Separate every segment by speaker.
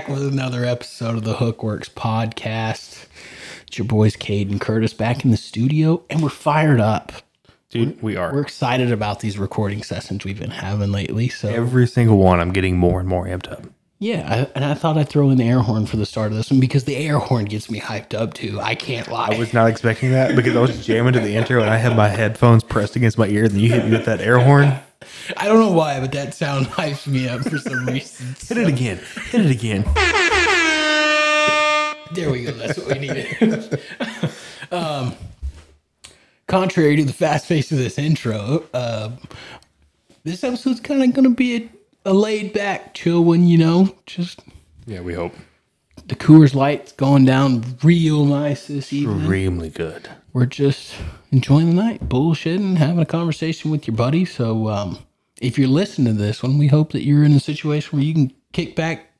Speaker 1: back with another episode of the HookWorks podcast. It's your boys Cade and Curtis back in the studio, and we're fired up.
Speaker 2: Dude, we are.
Speaker 1: We're excited about these recording sessions we've been having lately. So
Speaker 2: Every single one, I'm getting more and more amped up.
Speaker 1: yeah, I, and I thought I'd throw in the air horn for the start of this one because the air horn gets me hyped up too. I can't lie.
Speaker 2: I was not expecting that because I was jamming to the intro and I had my headphones pressed against my ear. Then you hit me with that air horn.
Speaker 1: I don't know why, but that sound hypes me up for some reason.
Speaker 2: Hit it again. Hit it again.
Speaker 1: There we go. That's what we needed. um, contrary to the fast pace of this intro, uh, this episode's kind of going to be a, a laid back, chill one, you know? Just
Speaker 2: Yeah, we hope.
Speaker 1: the Coors Light's going down real nice this evening.
Speaker 2: Extremely good.
Speaker 1: We're just enjoying the night, bullshitting, having a conversation with your buddy. So, um, if you're listening to this one, we hope that you're in a situation where you can kick back,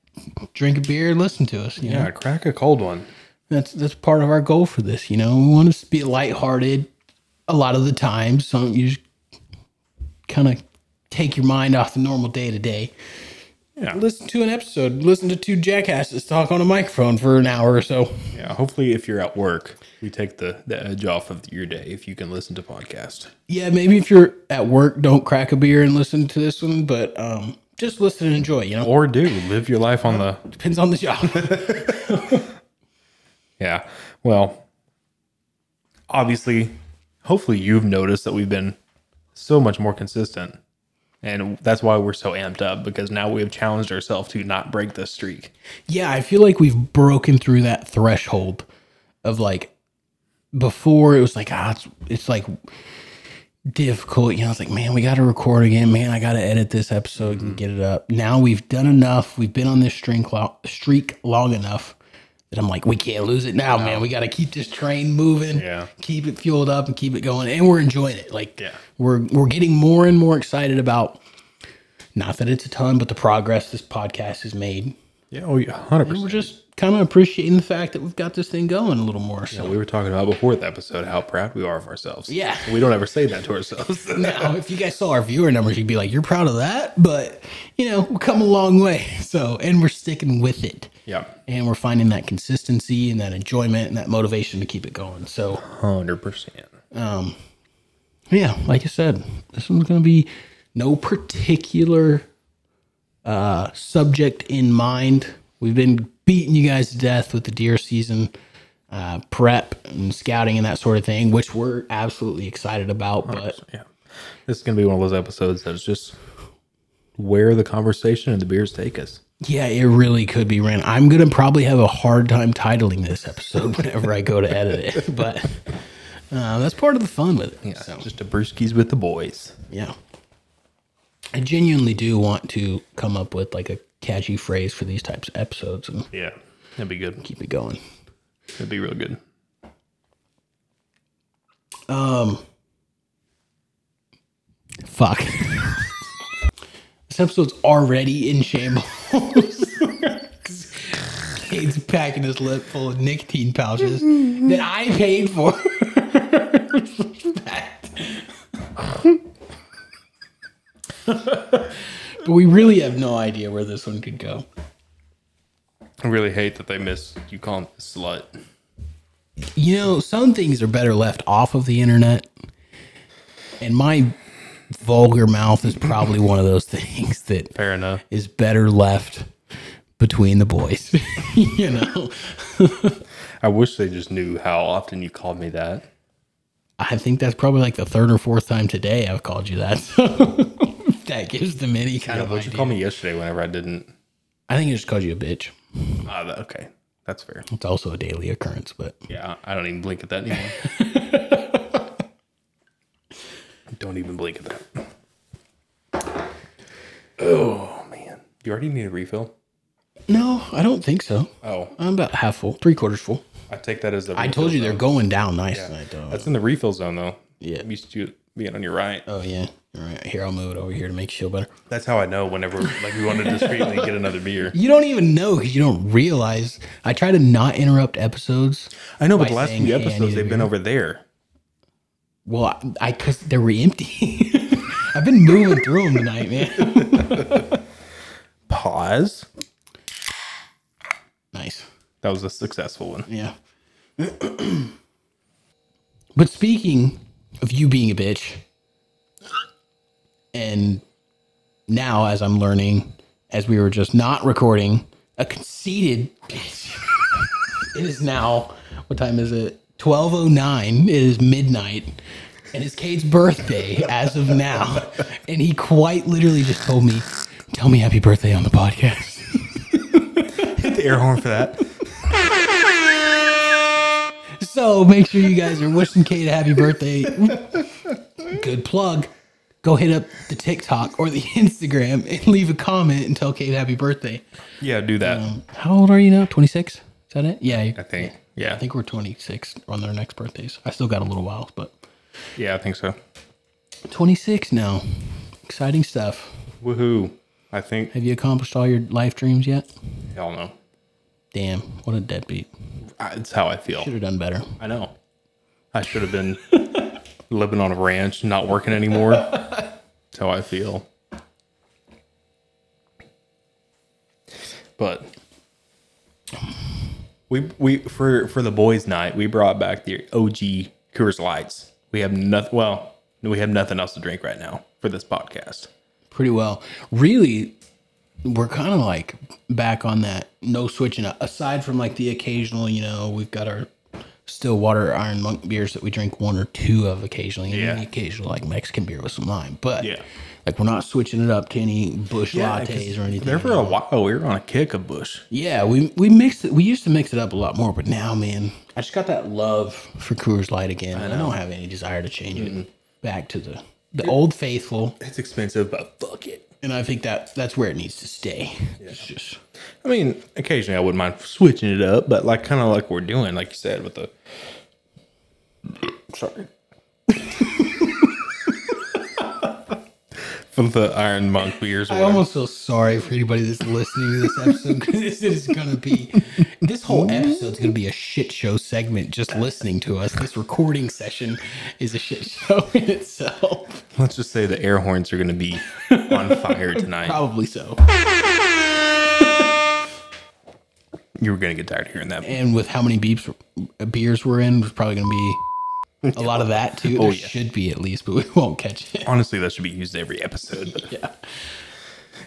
Speaker 1: drink a beer, listen to us. You know?
Speaker 2: Yeah, crack a cold one.
Speaker 1: That's that's part of our goal for this. You know, we want us to be lighthearted a lot of the time. So you just kind of take your mind off the normal day to day.
Speaker 2: Yeah.
Speaker 1: Listen to an episode. Listen to two jackasses talk on a microphone for an hour or so.
Speaker 2: Yeah. Hopefully, if you're at work, we take the, the edge off of your day if you can listen to podcast.
Speaker 1: Yeah, maybe if you're at work, don't crack a beer and listen to this one, but um, just listen and enjoy. You know,
Speaker 2: Or do live your life on the.
Speaker 1: depends on the job.
Speaker 2: Yeah. Well, obviously, hopefully, you've noticed that we've been so much more consistent. And that's why we're so amped up because now we have challenged ourselves to not break this streak.
Speaker 1: Yeah, I feel like we've broken through that threshold of like before it was like ah it's, it's like difficult. You know, it's like man, we got to record again. Man, I got to edit this episode and get it up. Now we've done enough. We've been on this streak lo- streak long enough that I'm like we can't lose it now, man. We got to keep this train moving.
Speaker 2: Yeah.
Speaker 1: keep it fueled up and keep it going, and we're enjoying it. Like
Speaker 2: Yeah.
Speaker 1: we're we're getting more and more excited about. Not that it's a ton, but the progress this podcast has made.
Speaker 2: Yeah, oh, yeah, 100%.
Speaker 1: We're just kind of appreciating the fact that we've got this thing going a little more. So
Speaker 2: we were talking about before the episode how proud we are of ourselves.
Speaker 1: Yeah.
Speaker 2: We don't ever say that to ourselves.
Speaker 1: now, if you guys saw our viewer numbers, you'd be like, "You're proud of that," but you know, we've come a long way. So, and we're sticking with it,
Speaker 2: yeah.
Speaker 1: and we're finding that consistency and that enjoyment and that motivation to keep it going. So,
Speaker 2: 100%.
Speaker 1: Um, yeah, like I said, this one's going to be no particular uh, subject in mind. We've been beating you guys to death with the deer season uh, prep and scouting and that sort of thing, which we're absolutely excited about. But
Speaker 2: Yeah. This is going to be one of those episodes that's just where the conversation and the beers take us.
Speaker 1: yeah, it really could be ran. I'm going to probably have a hard time titling this episode whenever I go to edit it, but uh, that's part of the fun with it.
Speaker 2: Yeah.
Speaker 1: So,
Speaker 2: Just a brewskis with the boys.
Speaker 1: yeah. I genuinely do want to come up with like a catchy phrase for these types of episodes and
Speaker 2: Yeah. That'd be good.
Speaker 1: keep it going.
Speaker 2: That'd be real good.
Speaker 1: Um, fuck. this episode's already in shambles. Cade's packing his lip full of nicotine pouches that I paid for. but we really have no idea where this one could go.
Speaker 2: I really hate that they miss you calling it slut.
Speaker 1: You know, some things are better left off of the internet. And my vulgar mouth is probably one of those things that
Speaker 2: Fair enough.
Speaker 1: is better left between the boys. you know,
Speaker 2: I wish they just knew how often you called me that.
Speaker 1: I think that's probably like the third or fourth time today I've called you that. So that gives them any kind
Speaker 2: Yeah,
Speaker 1: of
Speaker 2: but you called me yesterday whenever I didn't.
Speaker 1: I think I just called you a bitch.
Speaker 2: Ah, okay. That's fair.
Speaker 1: It's also a daily occurrence, but
Speaker 2: Yeah, I don't even blink at that anymore. don't even blink at that. Oh, man. You already need a refill?
Speaker 1: no, I don't think so.
Speaker 2: Oh,
Speaker 1: I'm about half full, three quarters full.
Speaker 2: I take that as the
Speaker 1: I told you they're going down nice tonight, though.
Speaker 2: That's in the refill zone, though.
Speaker 1: Yeah.
Speaker 2: I'm used to it being on your right.
Speaker 1: Oh yeah. All right. Here, I'll move it over here to make you feel better.
Speaker 2: That's how I know whenever like we want to discreetly get another beer.
Speaker 1: You don't even know because you don't realize. I try to not interrupt episodes.
Speaker 2: I know, but the last
Speaker 1: saying,
Speaker 2: few episodes
Speaker 1: need a
Speaker 2: they've been over there.
Speaker 1: Well, I because they were empty. I've been moving through them tonight, man.
Speaker 2: Pause. Nice. That was a successful one.
Speaker 1: Yeah. but speaking of you being a bitch, and now as I'm learning, as we were just not recording, a conceited bitch. it is now what time is it? 1209. It is midnight. And it's Cade's birthday as of now. And he quite literally just told me, Tell me happy birthday on the podcast.
Speaker 2: Hit the air horn for that.
Speaker 1: So make sure you guys are wishing Cade a happy birthday. Good plug. Go hit up the TikTok or the Instagram and leave a comment and tell Cade happy birthday.
Speaker 2: Yeah, do that.
Speaker 1: Um, how old are you now? 26? Is that it? Yeah.
Speaker 2: I think. Yeah.
Speaker 1: I think we're 26 on their next birthdays. I still got a little while, but
Speaker 2: Yeah, I think so.
Speaker 1: 26 now. Exciting stuff.
Speaker 2: Woohoo. I think.
Speaker 1: Have you accomplished all your life dreams yet?
Speaker 2: Hell no.
Speaker 1: Damn, what a deadbeat.
Speaker 2: It's how I feel.
Speaker 1: Should have done better.
Speaker 2: I know. I should have been living on a ranch, not working anymore. That's how I feel. But we we for for the boys' night, we brought back the OG Coors Lights. We have nothing. Well, we have nothing else to drink right now for this podcast.
Speaker 1: pretty well. Really, we're kind of like back on that no switching up. Aside from like the occasional, you know, we've got our Stillwater Iron Monk beers that we drink one or two of occasionally, and
Speaker 2: Yeah.
Speaker 1: the occasional like Mexican beer with some lime. But
Speaker 2: Yeah.
Speaker 1: like we're not switching it up to any Busch Lattes or anything.
Speaker 2: There for a while, we were on a kick of Busch.
Speaker 1: Yeah, we we mixed it. We used to mix it up a lot more, but now, man, I just got that love for Coors Light again. I, don't have any desire to change it back to the the old faithful.
Speaker 2: It's expensive, but fuck it.
Speaker 1: And I think that that's where it needs to stay. It's just
Speaker 2: I mean, occasionally I wouldn't mind switching it up, but like kind of like we're doing, like you said, with the. Sorry. From the Iron Monk beers.
Speaker 1: I almost feel sorry for anybody that's listening to this episode because this is going to be this whole episode is going to be a shit show segment. Just listening to us, this recording session is a shit show in itself.
Speaker 2: Let's just say the air horns are going to be on fire tonight.
Speaker 1: Probably so.
Speaker 2: You were going to get tired of hearing that.
Speaker 1: And with how many beeps beers we're in, there's probably going to be a lot of that too. There
Speaker 2: Oh, yeah.
Speaker 1: should be at least, but we won't catch it.
Speaker 2: Honestly, that should be used every episode. But
Speaker 1: Yeah.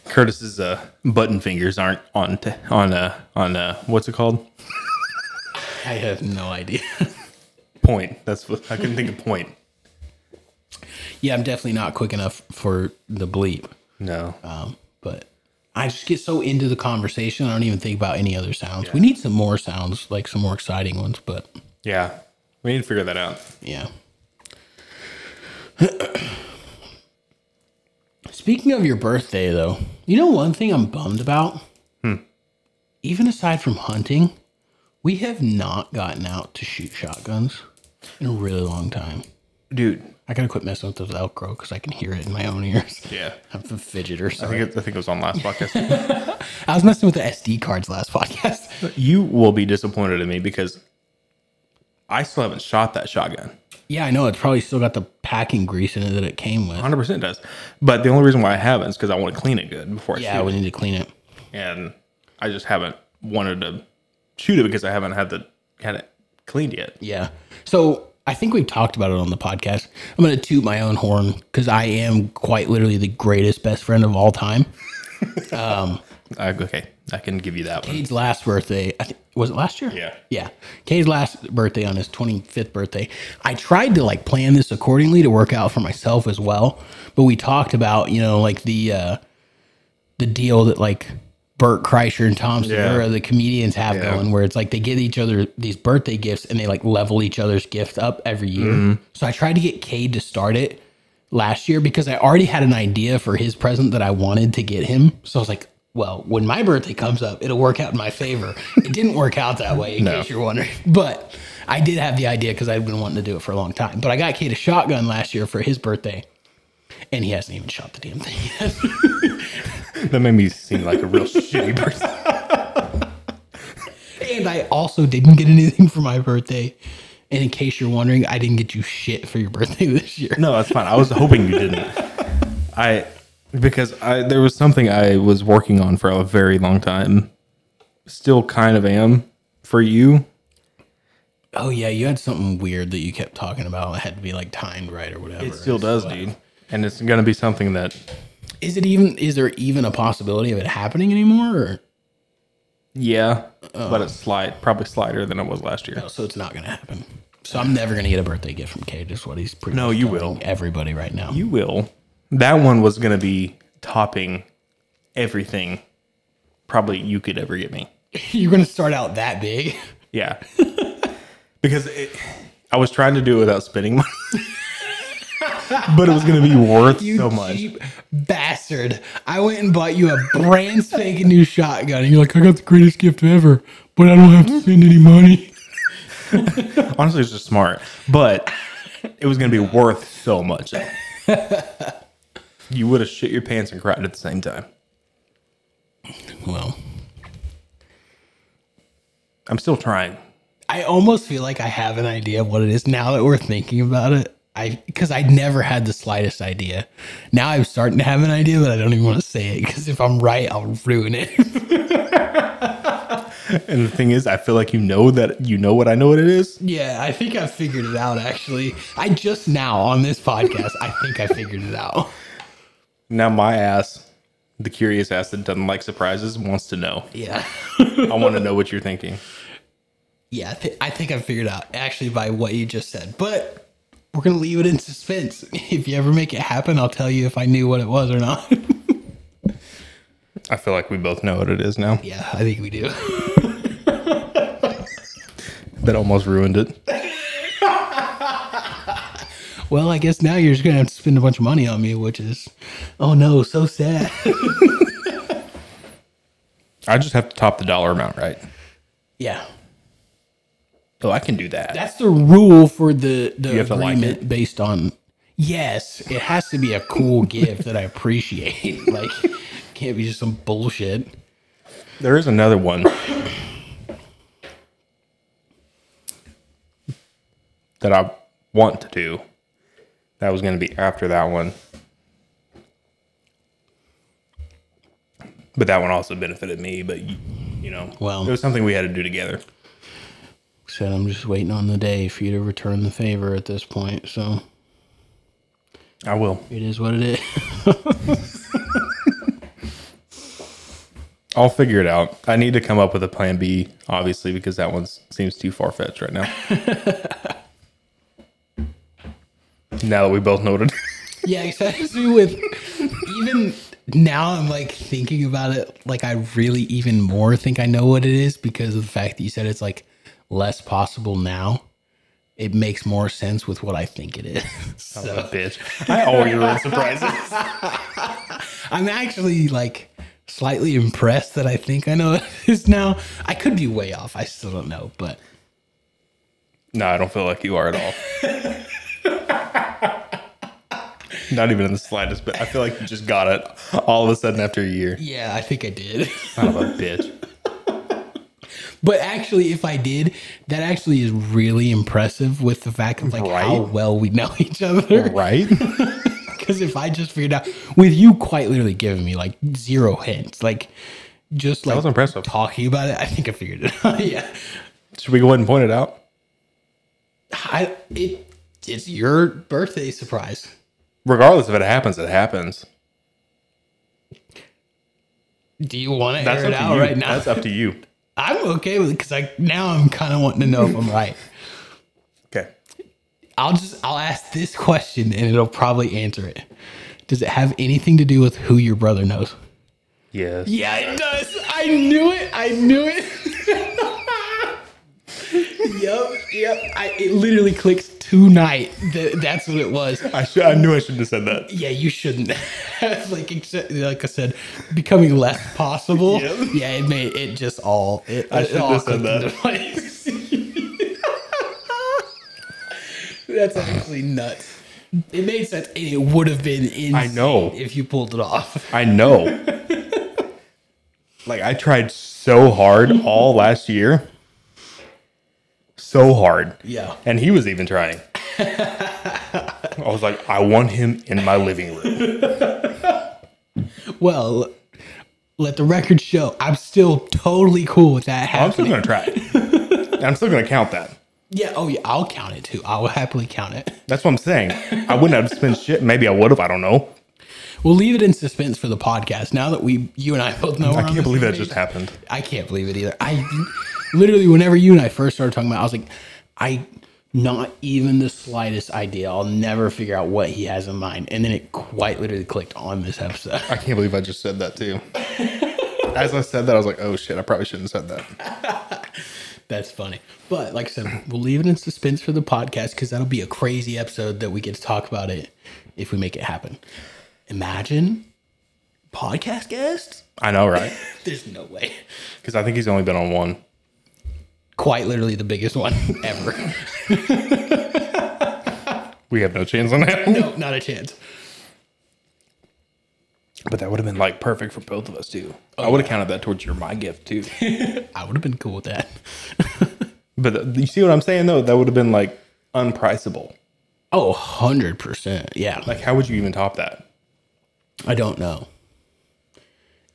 Speaker 2: Curtis's uh, button fingers aren't on t- on uh, on uh, what's it called?
Speaker 1: I have no idea.
Speaker 2: Point. That's what I couldn't think of. Point.
Speaker 1: yeah, I'm definitely not quick enough for the bleep.
Speaker 2: No.
Speaker 1: Um, but I just get so into the conversation, I don't even think about any other sounds. We need some more sounds, like some more exciting ones, but
Speaker 2: Yeah. We need to figure that out.
Speaker 1: yeah. Speaking of your birthday, though, you know one thing I'm bummed about? Hmm. Even aside from hunting, we have not gotten out to shoot shotguns in a really long time.
Speaker 2: Dude.
Speaker 1: I gotta quit messing with the Velcro because I can hear it in my own ears.
Speaker 2: Yeah.
Speaker 1: I'm a fidgeter.
Speaker 2: I
Speaker 1: Sorry.
Speaker 2: think, it, I think it was on last podcast.
Speaker 1: I was messing with the SD cards last podcast.
Speaker 2: you will be disappointed in me because I still haven't shot that shotgun.
Speaker 1: Yeah, I know. It's probably still got the packing grease in it that it came with.
Speaker 2: 100% does. But the only reason why I haven't is because I want to clean it good before I
Speaker 1: Yeah,
Speaker 2: shoot
Speaker 1: we
Speaker 2: it.
Speaker 1: need to clean it.
Speaker 2: And I just haven't wanted to shoot it because I haven't had the had it cleaned yet.
Speaker 1: Yeah. So I think we've talked about it on the podcast. I'm going to toot my own horn because I am quite literally the greatest best friend of all time.
Speaker 2: I, um, uh, okay, I can give you that one.
Speaker 1: Cade's last birthday, I think, was it last year?
Speaker 2: Yeah.
Speaker 1: Yeah. Cade's last birthday on his 25th birthday. I tried to like plan this accordingly to work out for myself as well. But we talked about, you know, like the, uh, the deal that like Bert Kreischer and Tom Segura,
Speaker 2: Yeah.
Speaker 1: the comedians have
Speaker 2: Yeah.
Speaker 1: going, where it's like they give each other these birthday gifts and they like level each other's gift up every year.
Speaker 2: Mm-hmm.
Speaker 1: So I tried to get Cade to start it last year because I already had an idea for his present that I wanted to get him. So I was like, well, when my birthday comes up, it'll work out in my favor. it didn't work out that way, in case you're wondering. But I did have the idea because I've been wanting to do it for a long time. But I got Cade a shotgun last year for his birthday. And he hasn't even shot the damn thing yet.
Speaker 2: That made me seem like a real shitty person.
Speaker 1: And I also didn't get anything for my birthday. And in case you're wondering, I didn't get you shit for your birthday this year.
Speaker 2: No, that's fine. I was hoping you didn't. I because I there was something I was working on for a very long time. Still kind of am for you.
Speaker 1: Oh yeah, you had something weird that you kept talking about. It had to be like timed right or whatever.
Speaker 2: It still does, dude. And it's gonna be something that
Speaker 1: Is it even? Is there even a possibility of it happening anymore? Or
Speaker 2: yeah, oh. but it's slight, probably slighter than it was last year.
Speaker 1: oh, so it's not gonna happen. So I'm never gonna get a birthday gift from Cade. Is what he's pretty.
Speaker 2: No, you will.
Speaker 1: Everybody right now.
Speaker 2: You will. That one was gonna be topping everything probably you could ever get me.
Speaker 1: You're gonna start out that big.
Speaker 2: Yeah. because it, I was trying to do it without spending money. but it was going to be worth
Speaker 1: You
Speaker 2: so much.
Speaker 1: cheap bastard! I went and bought you a brand spanking new shotgun, and you're like, "I got the greatest gift ever, but I don't have to spend any money."
Speaker 2: Honestly, it's just smart. But it was going to be worth so much. You would have shit your pants and cried at the same time.
Speaker 1: Well,
Speaker 2: I'm still trying.
Speaker 1: I almost feel like I have an idea of what it is now that we're thinking about it. I because I never had the slightest idea. Now I'm starting to have an idea, but I don't even want to say it because if I'm right, I'll ruin it.
Speaker 2: And the thing is, I feel like you know that you know what I know what it is.
Speaker 1: yeah, I think I figured it out. Actually, I just now on this podcast, I think I figured it out.
Speaker 2: Now my ass, the curious ass that doesn't like surprises, wants to know.
Speaker 1: Yeah,
Speaker 2: I want to know what you're thinking.
Speaker 1: yeah, I, th- I think I figured out actually by what you just said. But we're gonna leave it in suspense. If you ever make it happen, I'll tell you if I knew what it was or not.
Speaker 2: I feel like we both know what it is now.
Speaker 1: yeah, I think we do.
Speaker 2: That almost ruined it.
Speaker 1: Well, I guess now you're just gonna have to spend a bunch of money on me, which is, oh no, so sad.
Speaker 2: I just have to top the dollar amount, right?
Speaker 1: yeah,
Speaker 2: Oh, I can do that.
Speaker 1: that's the rule for the the
Speaker 2: You have to like
Speaker 1: agreement based on. Yes, it has to be a cool gift that I appreciate. Like, can't be just some bullshit.
Speaker 2: There is another one that I want to do. That was going to be after that one. But that one also benefited me, but you, you know,
Speaker 1: Well-
Speaker 2: it was something we had to do together.
Speaker 1: Said I'm just waiting on the day for you to return the favor at this point. So
Speaker 2: I will.
Speaker 1: it is what it is.
Speaker 2: I'll figure it out. I need to come up with a plan B, obviously, because that one seems too far fetched right now. now that we both noted.
Speaker 1: Yeah, especially with even now, I'm like thinking about it. Like, I really even more think I know what it is because of the fact that you said it's like less possible now. It makes more sense with what I think it is.
Speaker 2: Son of a bitch. I always ruin surprises.
Speaker 1: I'm actually like slightly impressed that I think I know what it is now. I could be way off. I still don't know, but
Speaker 2: No, I don't feel like you are at all. Not even in the slightest bit. I feel like you just got it all of a sudden after a year.
Speaker 1: yeah, I think I did.
Speaker 2: Son of a bitch.
Speaker 1: But actually, if I did, that actually is really impressive with the fact of like how well we know each other.
Speaker 2: Right?
Speaker 1: Because if I just figured out with you quite literally giving me like zero hints, like just like
Speaker 2: was impressive.
Speaker 1: talking about it, I think I figured it out. yeah.
Speaker 2: Should we go ahead and point it out?
Speaker 1: I it it's your birthday surprise.
Speaker 2: Regardless if it happens, it happens.
Speaker 1: Do you want to air it out
Speaker 2: you.
Speaker 1: right now?
Speaker 2: That's up to you.
Speaker 1: I'm okay with it because I now I'm kind of wanting to know if I'm right.
Speaker 2: Okay.
Speaker 1: I'll just I'll ask this question and it'll probably answer it. Does it have anything to do with who your brother knows?
Speaker 2: Yes.
Speaker 1: Yeah, it does. I knew it. I knew it. yep, yep. I, it literally clicks tonight. That, that's what it was.
Speaker 2: I, should, I knew I shouldn't have said that.
Speaker 1: Yeah, you shouldn't. like except, like I said, becoming less possible.
Speaker 2: Yep.
Speaker 1: Yeah, it made it just all. It,
Speaker 2: I shouldn't have said that.
Speaker 1: That's actually nuts. It made sense, and it would have been insane
Speaker 2: I know.
Speaker 1: if you pulled it off.
Speaker 2: I know. like I tried so hard all last year. So hard.
Speaker 1: Yeah.
Speaker 2: And he was even trying. I was like, I want him in my living room.
Speaker 1: Well, let the record show I'm still totally cool with that happening.
Speaker 2: I'm still gonna try. I'm still gonna count that.
Speaker 1: Yeah. Oh, yeah. I'll count it too. I will happily count it.
Speaker 2: That's what I'm saying. I wouldn't have spent shit. Maybe I would have. I don't know.
Speaker 1: We'll leave it in suspense for the podcast. Now that we, you and I both know,
Speaker 2: I can't believe that just happened.
Speaker 1: I can't believe it either. I literally, whenever you and I first started talking about, it, I was like, I not even the slightest idea. I'll never figure out what he has in mind. And then it quite literally clicked on this episode.
Speaker 2: I can't believe I just said that too. As I said that, I was like, oh shit, I probably shouldn't have said that.
Speaker 1: That's funny. But like I said, we'll leave it in suspense for the podcast because that'll be a crazy episode that we get to talk about it if we make it happen. Imagine podcast guests?
Speaker 2: I know, right?
Speaker 1: There's no way.
Speaker 2: Because I think he's only been on one.
Speaker 1: Quite literally the biggest one ever.
Speaker 2: We have no chance on that.
Speaker 1: no, not a chance.
Speaker 2: But that would have been like perfect for both of us too. I would have counted that towards your my gift too.
Speaker 1: I would have been cool with that.
Speaker 2: but uh, you see what I'm saying though? That would have been like unpriceable.
Speaker 1: Oh, 100%. Yeah.
Speaker 2: Like, how would you even top that?
Speaker 1: I don't know.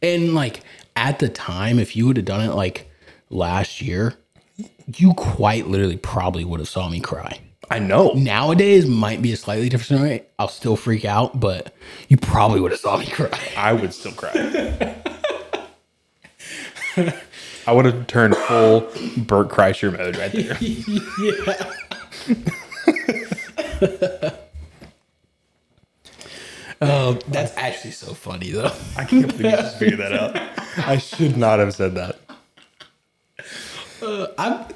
Speaker 1: And like at the time, if you would have done it like last year, you quite literally probably would have saw me cry.
Speaker 2: I know.
Speaker 1: Nowadays might be a slightly different story. I'll still freak out, but you probably would have saw me cry.
Speaker 2: I would still cry. I would have turned full Bert Kreischer mode right there.
Speaker 1: yeah. Oh, that's actually so funny though.
Speaker 2: I can't believe you just figured that out. I should not have said that.
Speaker 1: Uh, I'm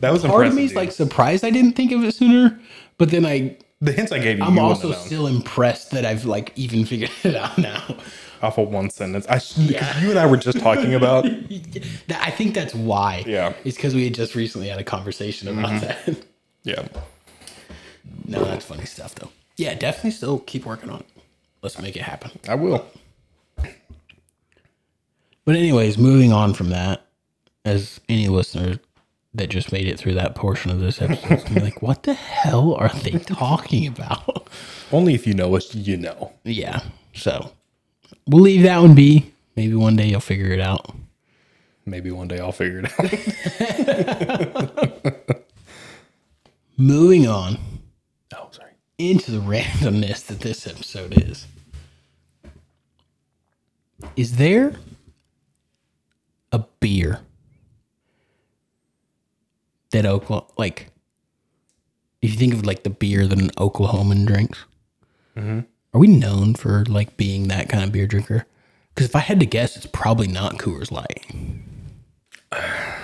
Speaker 2: That was
Speaker 1: part
Speaker 2: impressive.
Speaker 1: of me's
Speaker 2: dude.
Speaker 1: like surprised I didn't think of it sooner, but then I
Speaker 2: the hints I gave you.
Speaker 1: I'm
Speaker 2: you
Speaker 1: also
Speaker 2: wouldn't have known.
Speaker 1: still impressed that I've like even figured it out now.
Speaker 2: off of one sentence. I because you and I were just talking about.
Speaker 1: That- I think that's why.
Speaker 2: Yeah.
Speaker 1: It's because we had just recently had a conversation about mm-hmm. that.
Speaker 2: Yeah,
Speaker 1: no, that's funny stuff though. Yeah, definitely still keep working on it. Let's make it happen.
Speaker 2: I will.
Speaker 1: But anyways, moving on from that, as any listener that just made it through that portion of this episode is gonna be like, what the hell are they talking about?
Speaker 2: Only if you know us, you know.
Speaker 1: yeah. So we'll leave that one be. Maybe one day you'll figure it out.
Speaker 2: Maybe one day I'll figure it out.
Speaker 1: Moving on
Speaker 2: oh, sorry.
Speaker 1: into the randomness that this episode is. Is there a beer that Oklahoma, like, if you think of like the beer that an Oklahoman drinks, mm-hmm. are we known for like being that kind of beer drinker? Because if I had to guess, it's probably not Coors Light.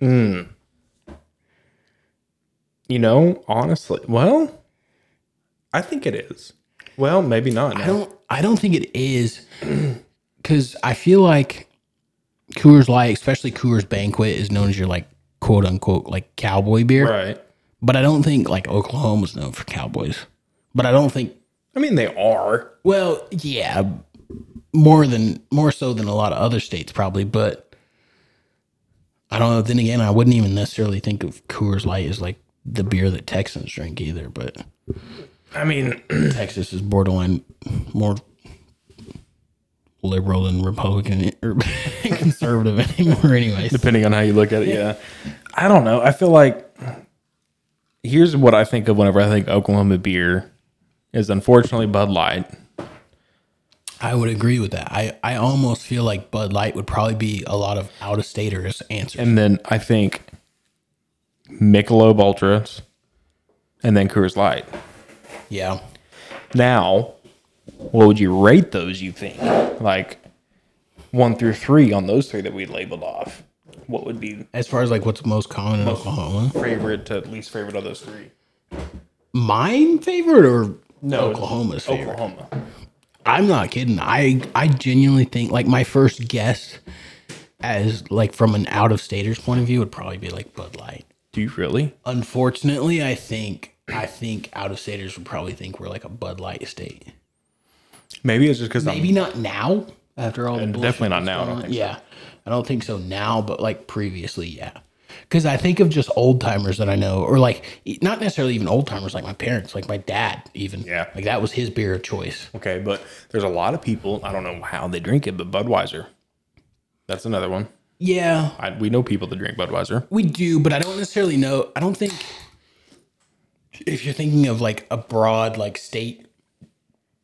Speaker 1: Hmm.
Speaker 2: You know, honestly, well, I think it is. Well, maybe not.
Speaker 1: I don't. I don't think it is, because I feel like Coors Light, especially Coors Banquet, is known as your like quote unquote like cowboy beer.
Speaker 2: Right.
Speaker 1: But I don't think like Oklahoma's known for cowboys. But I don't think.
Speaker 2: I mean, they are.
Speaker 1: Well, yeah, more than more so than a lot of other states probably. But I don't know. Then again, I wouldn't even necessarily think of Coors Light as like the beer that Texans drink either. But
Speaker 2: I mean,
Speaker 1: Texas is borderline more liberal than Republican or conservative anymore. Anyways,
Speaker 2: depending on how you look at it, yeah. I don't know. I feel like here's what I think of whenever I think Oklahoma beer is unfortunately Bud Light.
Speaker 1: I would agree with that. I, I almost feel like Bud Light would probably be a lot of out of staters answers.
Speaker 2: And then I think Michelob Ultras and then Coors Light.
Speaker 1: yeah.
Speaker 2: Now, what would you rate those, you think? Like one through three on those three that we labeled off. What would be
Speaker 1: As far as like what's most common in Oklahoma,
Speaker 2: favorite to least favorite of those three?
Speaker 1: mine favorite or Oklahoma's favorite?
Speaker 2: Oklahoma.
Speaker 1: I'm not kidding. I I genuinely think like my first guess as like from an out of staters point of view would probably be like Bud Light.
Speaker 2: Do you really?
Speaker 1: Unfortunately, I think I think out of staters would probably think we're like a Bud Light state.
Speaker 2: Maybe it's just because I'm
Speaker 1: Maybe not now after all the
Speaker 2: And
Speaker 1: bullshit
Speaker 2: definitely not
Speaker 1: that's
Speaker 2: now, I
Speaker 1: going
Speaker 2: don't
Speaker 1: on.
Speaker 2: think so.
Speaker 1: yeah, I don't think so now, but like previously, yeah. Because I think of just old timers that I know, or like e- not necessarily even old timers, like my parents, like my dad, even.
Speaker 2: Yeah.
Speaker 1: like that was his beer of choice.
Speaker 2: Okay, but there's a lot of people, I don't know how they drink it, but Budweiser. That's another one.
Speaker 1: Yeah,
Speaker 2: I, we know people that drink Budweiser.
Speaker 1: we do, but I don't necessarily know. I don't think if you're thinking of like a broad like state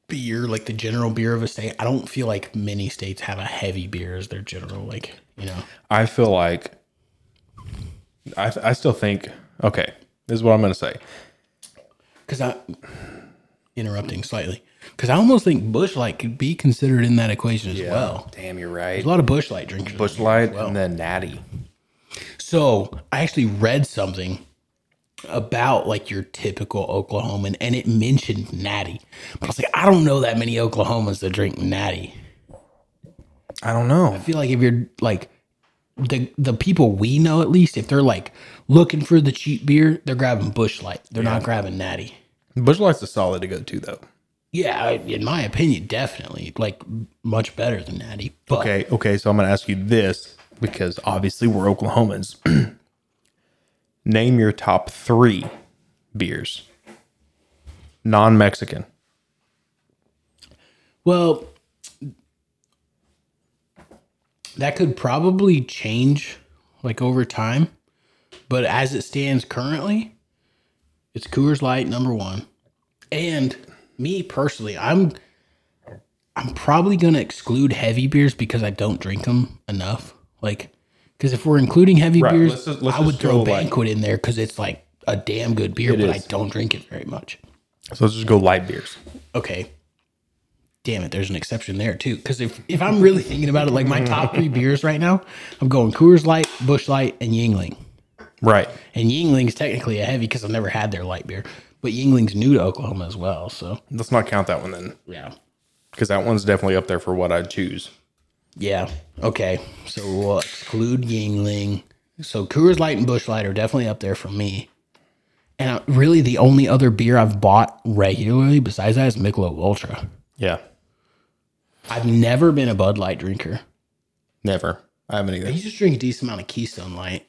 Speaker 1: beer, like the general beer of a state, I don't feel like many states have a heavy beer as their general like you know.
Speaker 2: I feel like I, I still think okay. This is what I'm going to say.
Speaker 1: Because I interrupting slightly because I almost think Busch Light could be considered in that equation as well.
Speaker 2: Damn, you're right.
Speaker 1: There's A lot of Busch Light drinkers.
Speaker 2: Busch Light and then Natty.
Speaker 1: So I actually read something about like your typical Oklahoman, and it mentioned Natty. But I was like, I don't know that many Oklahomans that drink Natty.
Speaker 2: I don't know.
Speaker 1: I feel like if you're like the the people we know at least, if they're like looking for the cheap beer, they're grabbing Busch Light. They're not grabbing Natty.
Speaker 2: Busch Light's a solid to go to though.
Speaker 1: Yeah, in my opinion, definitely like much better than Natty. But
Speaker 2: Okay, okay. So I'm going to ask you this because obviously we're Oklahomans. Name your top three beers, non-Mexican.
Speaker 1: Well, that could probably change like over time, but as it stands currently, it's Coors Light number one. And me personally, I'm I'm probably gonna exclude heavy beers because I don't drink them enough. Like, because if we're including heavy
Speaker 2: Right,
Speaker 1: beers,
Speaker 2: let's just- let's
Speaker 1: I would throw Banquet in there because it's like a damn good beer,
Speaker 2: It
Speaker 1: but I don't drink it very much.
Speaker 2: So let's just go light beers.
Speaker 1: okay damn it there's an exception there too because if, if i'm really thinking about it like my top three beers right now i'm going coors light Busch Light and Yuengling
Speaker 2: Right.
Speaker 1: and Yuengling's technically a heavy because i've never had their light beer but Yuengling's new to oklahoma as well so
Speaker 2: Let's not count that one then,
Speaker 1: yeah
Speaker 2: because that one's definitely up there for what I'd choose.
Speaker 1: Yeah okay so we'll exclude Yuengling so coors light and Busch Light are definitely up there for me and uh, really the only other beer i've bought regularly besides that is michelob ultra
Speaker 2: Yeah.
Speaker 1: i've never been a bud light drinker
Speaker 2: Never. I haven't either.
Speaker 1: I just drink a decent amount of Keystone Light,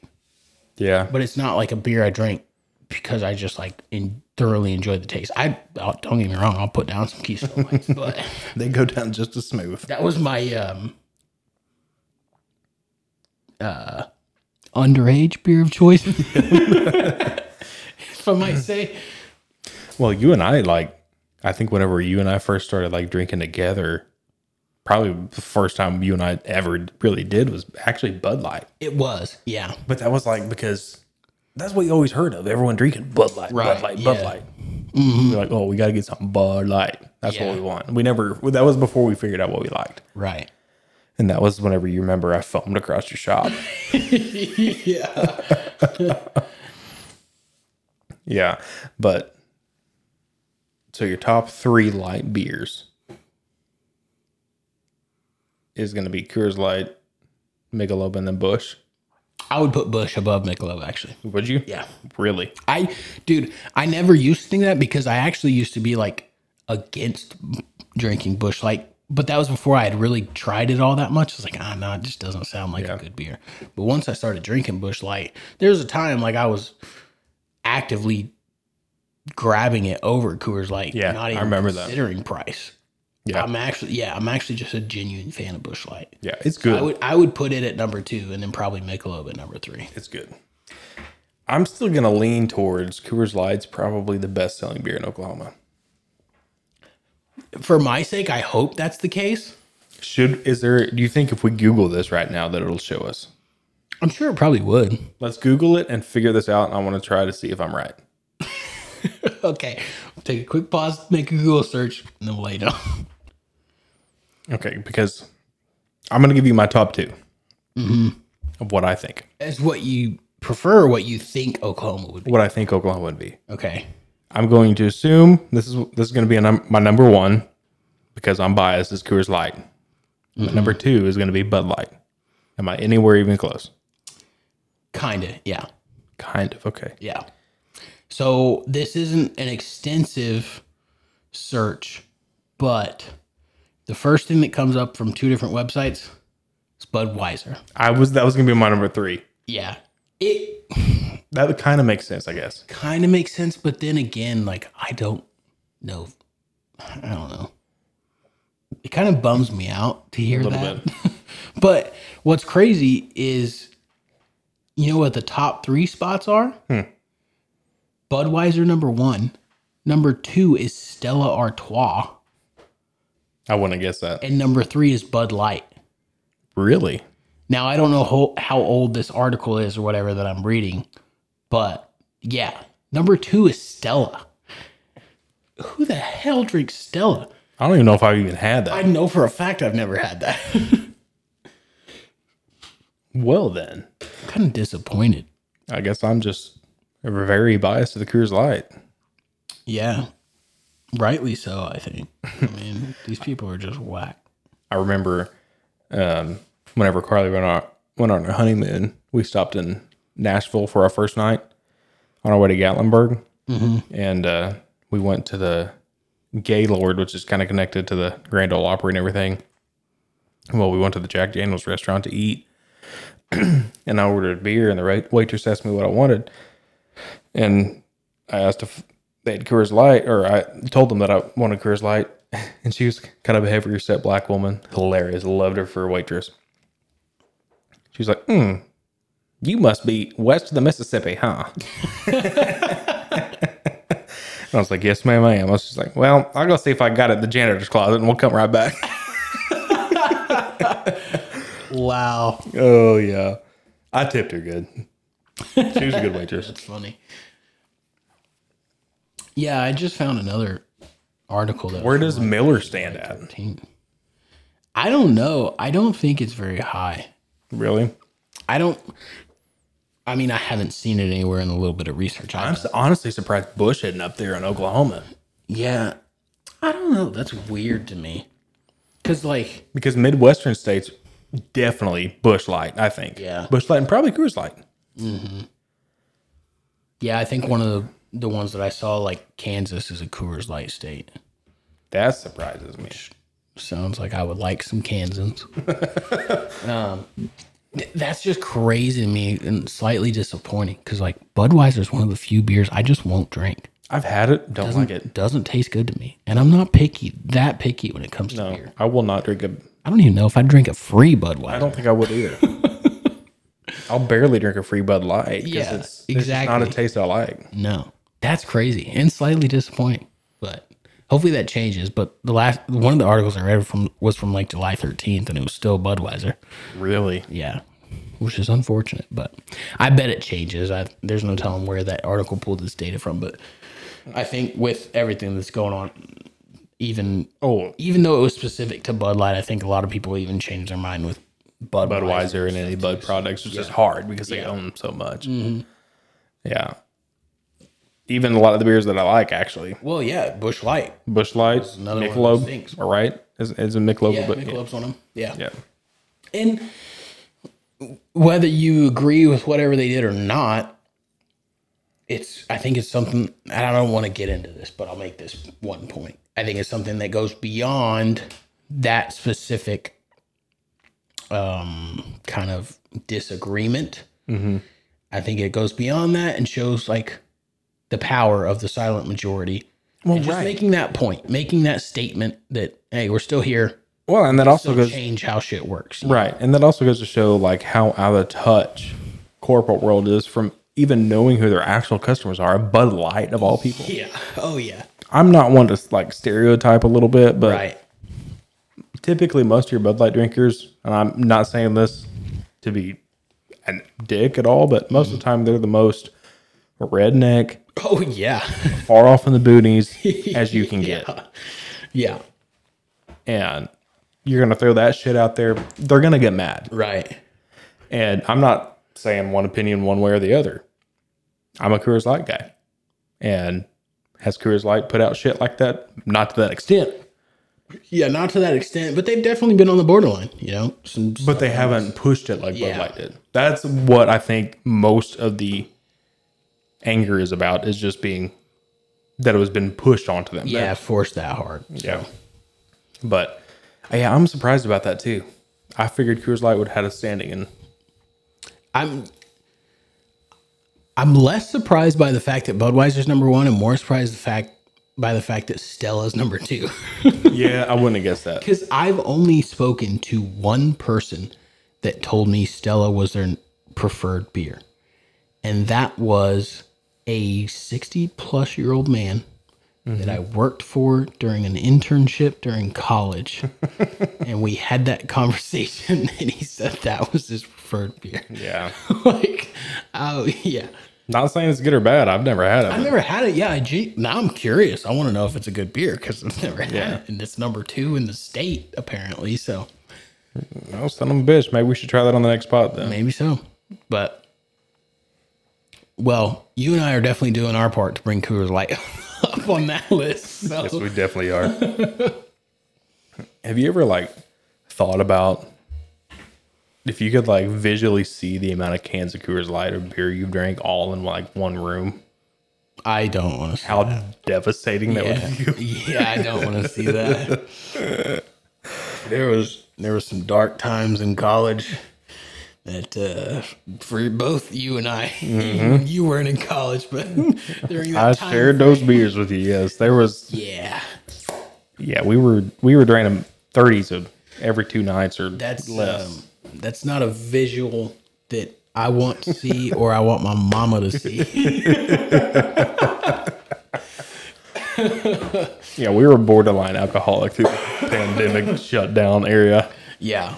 Speaker 2: Yeah.
Speaker 1: but it's not like a beer I drink because I just like in, thoroughly enjoy the taste. I don't get me wrong, I'll put down some Keystone Lights, but
Speaker 2: They go down just as smooth.
Speaker 1: that was my um uh underage beer of choice. if I might say.
Speaker 2: Well, you and I like I think whenever you and I first started like drinking together, probably the first time you and I ever really did was actually Bud Light.
Speaker 1: It was, yeah.
Speaker 2: But that was like because that's what you always heard of. Everyone drinking Bud Light,
Speaker 1: Right,
Speaker 2: Bud Light, Bud
Speaker 1: yeah.
Speaker 2: Light. We're like, oh, we got to get something Bud Light. That's
Speaker 1: Yeah.
Speaker 2: what we want. We never. That was before we figured out what we liked,
Speaker 1: Right.
Speaker 2: And that was whenever you remember I foamed across your shop.
Speaker 1: yeah.
Speaker 2: yeah, but so your top three light beers is going to be Coors Light, Michelob, and then Busch.
Speaker 1: I would put Busch above Michelob actually.
Speaker 2: Would you?
Speaker 1: Yeah.
Speaker 2: Really?
Speaker 1: I, dude, I never used to think that because I actually used to be like against drinking Busch Light, but that was before I had really tried it all that much. I was like, ah, no, it just doesn't sound like
Speaker 2: Yeah.
Speaker 1: a good beer. But once I started drinking Busch Light, there was a time like I was actively grabbing it over Coors Light.
Speaker 2: Yeah,
Speaker 1: not even I
Speaker 2: remember that.
Speaker 1: considering price.
Speaker 2: Yeah.
Speaker 1: I'm actually, yeah, I'm actually just a genuine fan of Busch Light.
Speaker 2: Yeah, it's
Speaker 1: I
Speaker 2: good.
Speaker 1: would, I would put it at number two, and then probably Michelob at number three.
Speaker 2: It's good. I'm still gonna lean towards Coors Light's probably the best selling beer in Oklahoma.
Speaker 1: For my sake, I hope that's the case.
Speaker 2: Should is there? Do you think if we Google this right now that it'll show us?
Speaker 1: I'm sure it probably would.
Speaker 2: Let's Google it and figure this out. And I want to try to see if I'm right.
Speaker 1: okay, we'll take a quick pause, make a Google search, and then we'll lay down.
Speaker 2: Okay, because I'm gonna give you my top 2 mm-hmm. of what I think.
Speaker 1: As what you prefer, what you think Oklahoma would be.
Speaker 2: What I think Oklahoma would be.
Speaker 1: Okay,
Speaker 2: I'm going to assume this is this is going to be num- my number one because I'm biased. Is Coors Light. My mm-hmm. number two is going to be Bud Light. Am I anywhere even close?
Speaker 1: kinda, yeah,
Speaker 2: Kind of. Okay.
Speaker 1: yeah. So this isn't an extensive search, but the first thing that comes up from two different websites is Budweiser.
Speaker 2: I was that was going to be my number three.
Speaker 1: Yeah, it
Speaker 2: That kind of makes sense, I guess.
Speaker 1: kind of makes sense, but then again, like I don't know, I don't know. it kind of bums me out to hear
Speaker 2: little
Speaker 1: that. but what's crazy is, you know what the top three spots are?
Speaker 2: Hmm.
Speaker 1: Budweiser number one, number two is Stella Artois,
Speaker 2: I wouldn't guess that.
Speaker 1: and number three is Bud Light.
Speaker 2: Really?
Speaker 1: Now I don't know how, how old this article is or whatever that I'm reading, but yeah, number two is Stella. Who the hell drinks Stella?
Speaker 2: I don't even know if I've even had that.
Speaker 1: I know for a fact I've never had that.
Speaker 2: well, then.
Speaker 1: kind of disappointed.
Speaker 2: I guess I'm just very biased to the Coors Light.
Speaker 1: Yeah, rightly so. I think. I mean, these people are just whack.
Speaker 2: I remember um, whenever Carly went on went on her honeymoon, we stopped in Nashville for our first night on our way to Gatlinburg, and uh, we went to the Gaylord, which is kind of connected to the Grand Ole Opry and everything. Well, we went to the Jack Daniels restaurant to eat, and I ordered a beer, and the wait- waitress asked me what I wanted, and I asked if they had Coors Light, or I told them that I wanted Coors Light, and she was kind of a heavier set black woman, hilarious, loved her for a waitress. She was like, "Hmm, you must be west of the Mississippi, huh?" I was like, "Yes, ma'am, I am." I was just like, "Well, I'll go see if I got it in the janitor's closet, and we'll come right back."
Speaker 1: Wow,
Speaker 2: oh yeah, I tipped her good. She was a good waitress.
Speaker 1: that's funny. Yeah, I just found another article that.
Speaker 2: Where
Speaker 1: was
Speaker 2: does Miller stand at?
Speaker 1: 13. I don't know. I don't think it's very high.
Speaker 2: Really?
Speaker 1: I don't. I mean, I haven't seen it anywhere in a little bit of research.
Speaker 2: I'm
Speaker 1: I've
Speaker 2: honestly surprised Busch isn't up there in Oklahoma
Speaker 1: Yeah. I don't know. That's weird to me. Cause like
Speaker 2: because Midwestern states definitely Busch Light. I think.
Speaker 1: Yeah.
Speaker 2: Busch Light and probably Coors Light.
Speaker 1: yeah, I think one of the the ones that I saw like Kansas is a Coors Light state.
Speaker 2: That surprises me.
Speaker 1: Sounds like I would like some Kansans. um that's just crazy to me and slightly disappointing because like Budweiser is one of the few beers I just won't drink.
Speaker 2: I've had it. Don't like it.
Speaker 1: Doesn't taste good to me, and I'm not picky that picky when it comes to
Speaker 2: No,
Speaker 1: beer.
Speaker 2: I will not drink a.
Speaker 1: I don't even know if I drink a free Budweiser.
Speaker 2: I don't think I would either. I'll barely drink a free Bud Light. 'cause
Speaker 1: Yeah,
Speaker 2: it's, it's just not a
Speaker 1: exactly.
Speaker 2: taste I like.
Speaker 1: No, that's crazy and slightly disappointing. But hopefully that changes. But the last one of the articles I read from was from like July 13th, and it was still Budweiser.
Speaker 2: Really?
Speaker 1: Yeah, which is unfortunate. But I bet it changes. I, there's no telling where that article pulled this data from. But I think with everything that's going on, even
Speaker 2: Oh,
Speaker 1: even though it was specific to Bud Light, I think a lot of people even changed their mind with Budweiser.
Speaker 2: Budweiser and any Bud products which is just hard because they own so much. Mm-hmm. Yeah. Even a lot of the beers that I like, actually,
Speaker 1: Well, yeah, Busch Light.
Speaker 2: Busch Light,
Speaker 1: another one of
Speaker 2: Michelob, all right, is, is a Michelob,
Speaker 1: Yeah,
Speaker 2: but
Speaker 1: Michelob's on them. Yeah.
Speaker 2: yeah,
Speaker 1: And whether you agree with whatever they did or not, it's I think it's something and I don't want to get into this, but I'll make this one point. I think it's something that goes beyond that specific um kind of disagreement. I think it goes beyond that and shows like the power of the silent majority.
Speaker 2: Well,
Speaker 1: just
Speaker 2: right.
Speaker 1: making that point, making that statement that hey, we're still here.
Speaker 2: Well, and that also goes
Speaker 1: change how shit works.
Speaker 2: right, and that also goes to show like how out of touch corporate world is from even knowing who their actual customers are. Bud Light of all people.
Speaker 1: Yeah. Oh yeah.
Speaker 2: I'm not one to like stereotype a little bit, but
Speaker 1: Right.
Speaker 2: typically most of your Bud Light drinkers, and I'm not saying this to be a dick at all, but most of the time they're the most redneck,
Speaker 1: Oh yeah.
Speaker 2: far off in the boonies as you can get.
Speaker 1: Yeah.
Speaker 2: And you're gonna throw that shit out there, they're gonna get mad.
Speaker 1: Right.
Speaker 2: And I'm not saying one opinion one way or the other. I'm a Coors Light guy. And has Coors Light put out shit like that? Not to that extent.
Speaker 1: Yeah, not to that extent, but they've definitely been on the borderline, you know. Some
Speaker 2: But they haven't pushed it like
Speaker 1: Yeah.
Speaker 2: Bud Light did. That's what I think most of the anger is about is just being that it was been pushed onto them.
Speaker 1: yeah, forced that hard.
Speaker 2: yeah. But yeah, I'm surprised about that too. I figured Coors Light would have had a standing and
Speaker 1: I'm I'm less surprised by the fact that Budweiser's number one and more surprised the fact by the fact that Stella's number two.
Speaker 2: Yeah, I wouldn't have guessed that.
Speaker 1: Because I've only spoken to one person that told me Stella was their preferred beer. And that was a 60 plus year old man that I worked for during an internship during college. and we had that conversation, and he said that was his preferred beer.
Speaker 2: Yeah.
Speaker 1: like, oh, yeah.
Speaker 2: Not saying it's good or bad. I've never had it.
Speaker 1: I've never had it. Yeah, I, gee, now I'm curious. I want to know if it's a good beer because I've never had
Speaker 2: Yeah.
Speaker 1: it. And it's number two in the state, apparently. So
Speaker 2: Oh, son of a bitch. Maybe we should try that on the next spot then.
Speaker 1: maybe so. But, well, you and I are definitely doing our part to bring Coors Light up on that list. So.
Speaker 2: Yes, we definitely are. Have you ever like thought about if you could like visually see the amount of cans of Coors Light or beer you've drank all in like one room?
Speaker 1: I don't want to see
Speaker 2: How
Speaker 1: that.
Speaker 2: devastating that
Speaker 1: Yeah.
Speaker 2: would be.
Speaker 1: yeah, I don't want to see that. There was there was some dark times in college that uh, for both you and I, you weren't in college, but during that
Speaker 2: I
Speaker 1: time,
Speaker 2: shared those beers with you. Yes, there was.
Speaker 1: yeah,
Speaker 2: Yeah, we were we were drinking thirties of every two nights or
Speaker 1: that's
Speaker 2: less.
Speaker 1: um, that's not a visual that I want to see or I want my mama to see.
Speaker 2: yeah, we were borderline alcoholic through the pandemic shutdown area.
Speaker 1: yeah.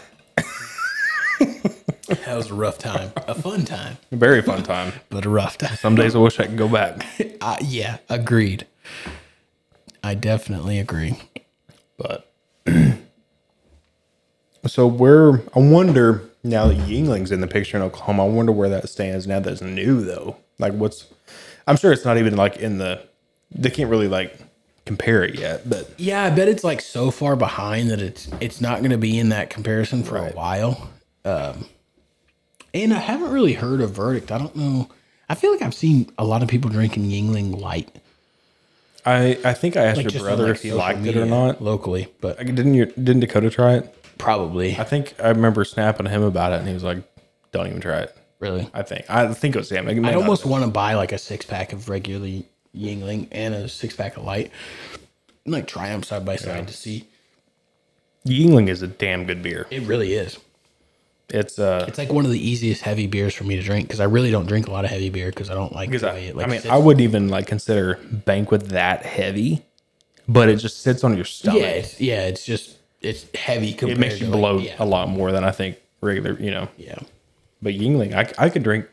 Speaker 1: That was a rough time, a fun time, a
Speaker 2: Very fun time.
Speaker 1: but a rough time.
Speaker 2: Some days I wish I could go back.
Speaker 1: Uh, yeah, agreed. I definitely agree.
Speaker 2: But so where I wonder now that Yuengling's in the picture in Oklahoma, I wonder where that stands now that's new though. Like what's I'm sure it's not even like in the they can't really like compare it yet, but
Speaker 1: Yeah, I bet it's like so far behind that it's it's not going to be in that comparison for a while. Um, and I haven't really heard a verdict. I don't know. I feel like I've seen a lot of people drinking Yuengling Light.
Speaker 2: I I think I asked
Speaker 1: Like
Speaker 2: your brother
Speaker 1: like,
Speaker 2: if he liked it or not.
Speaker 1: locally, but
Speaker 2: Didn't you didn't Dakota try it?
Speaker 1: probably
Speaker 2: I think I remember snapping him about it and he was like, Don't even try it.
Speaker 1: really.
Speaker 2: I think. I think it was him. It
Speaker 1: I almost want to buy like a six pack of regularly Yuengling and a six pack of Light, and like try them side by side to see.
Speaker 2: Yuengling is a damn good beer.
Speaker 1: It really is.
Speaker 2: It's uh
Speaker 1: It's like one of the easiest heavy beers for me to drink because I really don't drink a lot of heavy beer because I don't like
Speaker 2: Because I,
Speaker 1: it like
Speaker 2: I mean,
Speaker 1: sits
Speaker 2: I wouldn't even like consider banquet that heavy, but it just sits on your stomach.
Speaker 1: Yeah, it's, yeah, it's just it's heavy compared
Speaker 2: it makes you
Speaker 1: to like-
Speaker 2: bloat
Speaker 1: yeah,
Speaker 2: a lot more than I think regular, you know.
Speaker 1: yeah.
Speaker 2: But Yuengling, I, I could drink,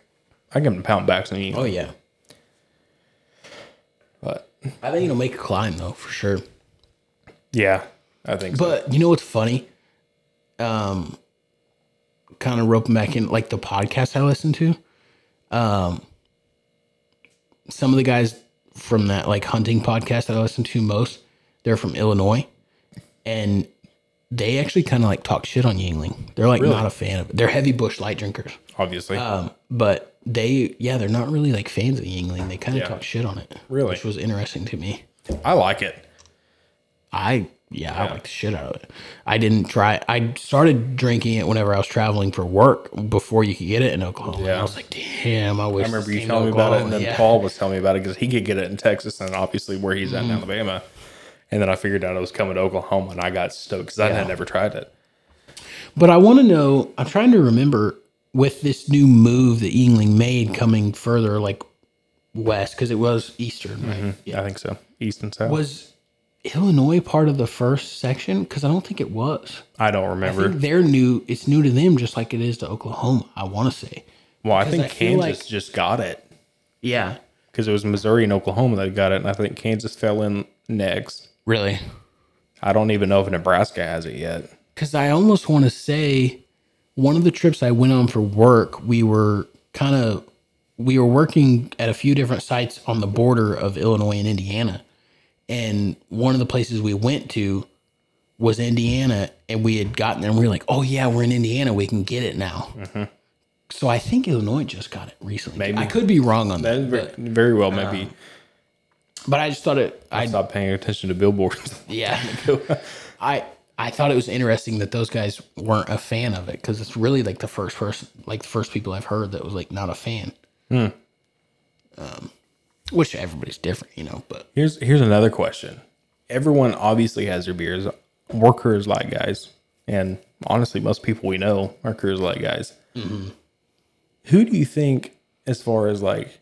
Speaker 2: I can pound back some Yuengling.
Speaker 1: Oh yeah.
Speaker 2: But
Speaker 1: I think it'll make a climb though for sure.
Speaker 2: yeah, I think so.
Speaker 1: But you know what's funny? Um, kind of roping back in like the podcast I listen to. Um, some of the guys from that like hunting podcast that I listen to most, they're from Illinois, and they actually kind of like talk shit on Yuengling. They're like not a fan of it. They're heavy Busch Light drinkers.
Speaker 2: Obviously.
Speaker 1: Um, but they, yeah, they're not really like fans of Yuengling. They kind of
Speaker 2: Yeah.
Speaker 1: talk shit on it,
Speaker 2: Really?
Speaker 1: which was interesting to me.
Speaker 2: I like it.
Speaker 1: I, yeah, I like the shit out of it. I didn't try. I started drinking it whenever I was traveling for work before you could get it in Oklahoma.
Speaker 2: Yeah.
Speaker 1: I was like, damn, I wish.
Speaker 2: I remember you telling me about it, and then
Speaker 1: yeah.
Speaker 2: Paul was telling me about it because he could get it in Texas and obviously where he's at
Speaker 1: Mm-hmm.
Speaker 2: in Alabama. And then I figured out it was coming to Oklahoma, and I got stoked because I had never tried it.
Speaker 1: But I want to know. I'm trying to remember with this new move that Yuengling made coming further, like west, because it was eastern, right?
Speaker 2: I think so. East and South.
Speaker 1: Was Illinois part of the first section? Because I don't think it was.
Speaker 2: I don't
Speaker 1: I
Speaker 2: remember.
Speaker 1: think they're new. It's new to them, just like it is to Oklahoma. I want to say.
Speaker 2: well, I think
Speaker 1: I
Speaker 2: Kansas
Speaker 1: like-
Speaker 2: just got it
Speaker 1: Yeah.
Speaker 2: because it was Missouri and Oklahoma that got it, and I think Kansas fell in next.
Speaker 1: Really.
Speaker 2: I don't even know if Nebraska has it yet.
Speaker 1: Because I almost want to say one of the trips I went on for work, we were kind of we were working at a few different sites on the border of Illinois and Indiana, and one of the places we went to was Indiana, and we had gotten there, and we were like, "Oh yeah, we're in Indiana, we can get it now." So I think Illinois just got it recently.
Speaker 2: Maybe.
Speaker 1: I could be wrong on
Speaker 2: That
Speaker 1: that,
Speaker 2: very, very well maybe.
Speaker 1: Uh, but I just thought it. I
Speaker 2: stopped paying attention to billboards.
Speaker 1: Yeah. I I thought it was interesting that those guys weren't a fan of it because it's really like the first person, like the first people I've heard that was like not a fan. Hmm. Um, which everybody's different, you know. But
Speaker 2: Here's here's another question. Everyone obviously has their beers. We're Coors Light guys, and honestly, most people we know are Coors Light guys. Mm-hmm. Who do you think, as far as like,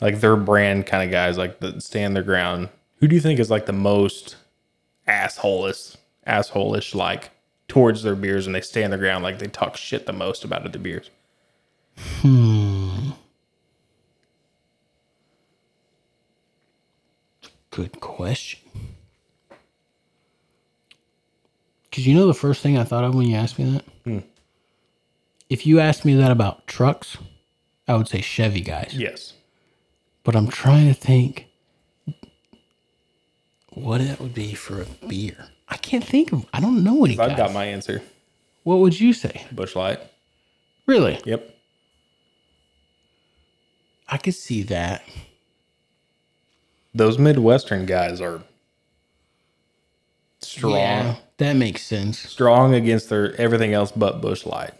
Speaker 2: like their brand kind of guys, like that stand their ground? Who do you think is like the most assholeish, assholeish like towards their beers, and they stand their ground, like they talk shit the most about other beers? Hmm.
Speaker 1: Good question. Because you know the first thing I thought of when you asked me that? Hmm. If you asked me that about trucks, I would say Chevy guys.
Speaker 2: Yes.
Speaker 1: But I'm trying to think what it would be for a beer. I can't think of. I don't know any.
Speaker 2: I've
Speaker 1: guys.
Speaker 2: got my answer.
Speaker 1: What would you say?
Speaker 2: Busch Light.
Speaker 1: Really?
Speaker 2: Yep.
Speaker 1: I could see that.
Speaker 2: Those Midwestern guys are strong.
Speaker 1: Yeah, that makes sense.
Speaker 2: strong against their everything else but Busch Light.